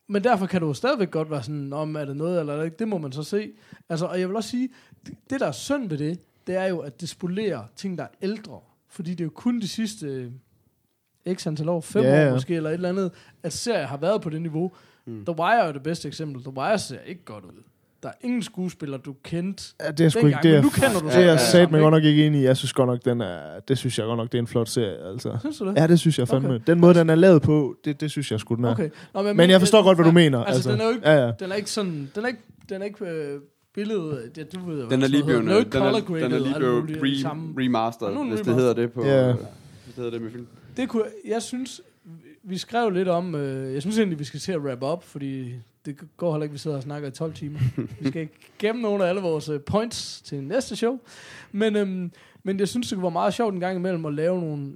men derfor kan du jo stadigvæk godt være sådan, om er det noget eller ikke. Det må man så se. Altså, og jeg vil også sige, det, det der er synd ved det, det er jo, at det spolerer ting, der er ældre. Fordi det er jo kun de sidste øh, x antal år, fem Ja, år ja. måske, eller et eller andet, at serier har været på det niveau. Mm. The Wire er det bedste eksempel. The Wire ser ikke godt ud. Der er ingen skuespiller, du kendte. Ja, det er sgu ikke Dengang, det, men jeg, nu kender du det er sat mig ikke? godt nok ikke enig i. Jeg synes godt nok, den er, det synes jeg godt nok, det er en flot serie, altså. Synes du det? Ja, det synes jeg fandme. Okay. Den måde, den er lavet på, det, det synes jeg sgu, den er. Okay. Nå, Men jeg forstår godt, hvad du mener. Altså, den er jo ikke, Ja, ja. den er ikke sådan, den er ikke, den er ikke øh, billedet, ja, du ved Den er lige sådan blevet, hedder. den No er, color den er graded, lige blevet re, remasteret, er hvis det hedder det på... Ja. øh, Hvis det hedder det med film. Det kunne, jeg synes, vi skrev lidt om, øh, jeg synes egentlig, vi skal til at wrap up, fordi det går heller ikke, vi sidder og snakker i 12 timer. vi skal gemme nogle af alle vores øh, points til næste show. Men, øhm, men jeg synes, det kunne være meget sjovt en gang imellem at lave nogle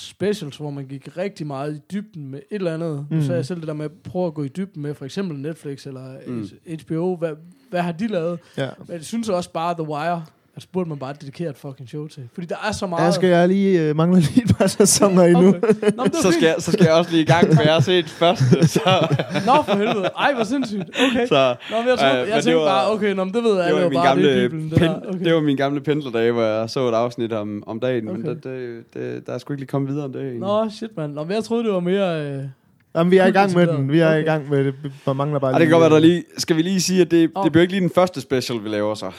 specials, hvor man gik rigtig meget i dybden med et eller andet. Mm. Sagde jeg selv det der med at prøve at gå i dybden med for eksempel Netflix eller mm. HBO. Hvad, hvad har de lavet? ja. Men jeg synes også bare, The Wire, altså burde man bare dedikere et fucking show til. Fordi der er så meget... Jeg skal jeg lige øh, mangle lige et par sæsoner endnu. Okay. Nå, men det Så skal, jeg, så skal jeg også lige i gang med at se det første. Så, Nå, for helvede. Ej, hvor sindssygt. Okay. så Nå, men jeg, troede, Øh, jeg men tænkte det var- bare, okay, nå, men det ved det alle var, bare, det er gamle Bibelen. Det, pen, der. Okay. det var min gamle pendlerdag, hvor jeg så et afsnit om, om dagen, men Okay. det, det, det, der er sgu ikke lige kommet videre end det. egentlig. Nå, shit, mand. Nå, men jeg troede, det var mere... Øh... Jamen, vi er i gang med den. Vi er okay. i gang med det. Der mangler bare Ej, det kan godt være, der lige... Skal vi lige sige, at det, Åh. det bliver ikke lige den første special, vi laver så.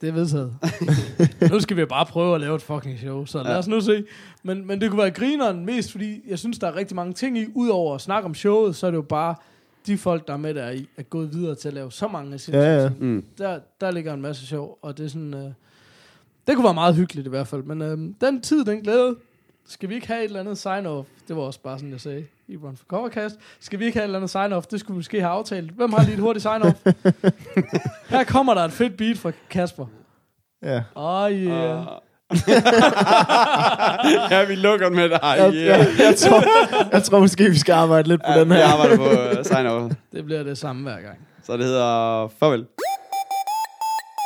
Det er vedtaget. nu skal vi bare prøve at lave et fucking show, så lad Ja. os nu se. Men, men det kunne være grineren mest, fordi jeg synes, der er rigtig mange ting i. Udover at snakke om showet, så er det jo bare de folk, der er med der i, er gået videre til at lave så mange af sine Ja, ja. Mm. Der, der ligger en masse sjov, og det er sådan... Øh, det kunne være meget hyggeligt i hvert fald, men øh, den tid, den glæde, skal vi ikke have et eller andet sign-off? Det var også bare sådan, jeg sagde i Run for Covercast. Skal vi ikke have et eller andet sign-off? Det skulle vi måske have aftalt. Hvem har lige et hurtigt sign-off? Her kommer der et fedt beat fra Kasper. Ja. Oh yeah. Ah. ja, vi lukker med dig. Jeg, Yeah. jeg, jeg, tror, jeg tror måske, vi skal arbejde lidt på Ja, den her. arbejder på uh, sign off. Det bliver det samme hver gang. Så det hedder farvel.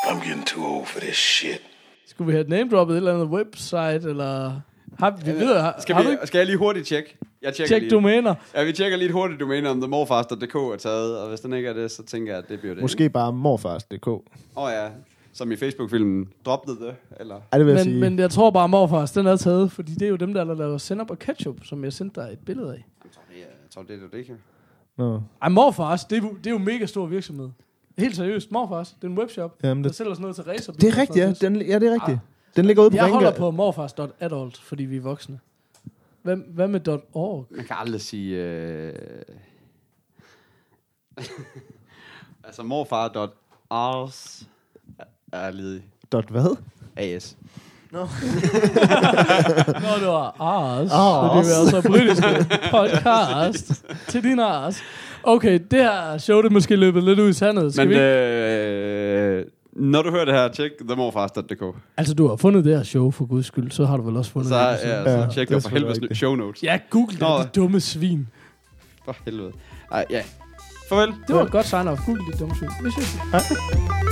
I'm getting too old for this shit. Skulle vi have name droppet et eller andet website, eller... Har, vi ved, har, Skal, har vi, du ikke skal jeg lige hurtigt tjekke? Jeg tjekker tjek lige. domæner? Ja, vi tjekker lige et hurtigt domæne, om themorfast.dk er taget, og hvis den ikke er det, så tænker jeg, at det bliver det. Måske bare morfars.dk. Åh oh, ja, som i Facebook-filmen Drop det, eller? Ej, det vil jeg Men, sige. men jeg tror bare, morfars, den er taget, fordi det er jo dem, der laver send og ketchup, som jeg sendte dig et billede af. Jeg tror, det er, jeg tror, det er det, ikke? Nå. Ej, morfars, det er, jo- det er jo en mega stor virksomhed. Helt seriøst, morfars, det er en webshop, Jamen, der det, sælger sådan noget til racer. det er rigtigt, ja. Den, ja, det er rigtigt. Den ligger ude på Jeg holder på morfars.adult, fordi vi er voksne. Hvad, hvad med .org? Man kan aldrig sige... Øh... altså morfar.ars er ledig. Dot hvad? AS. Nå, det var Ars. Ars. Så det er altså britiske podcast til din Ars. Okay, det her show, det måske løbet lidt ud i sandet. Skal Men vi øh, når du hører det her, tjek themorfast.dk. Altså, du har fundet det her show, for guds skyld. Så har du vel også fundet Så, det. ja, episode. så Ja, tjek det er dig for helvede show notes. Ja, google det, Nå. de dumme svin. For helvede. Ej, ja. Farvel. Det var et godt sign-off. Google de dumme svin. Vi ses. Hej.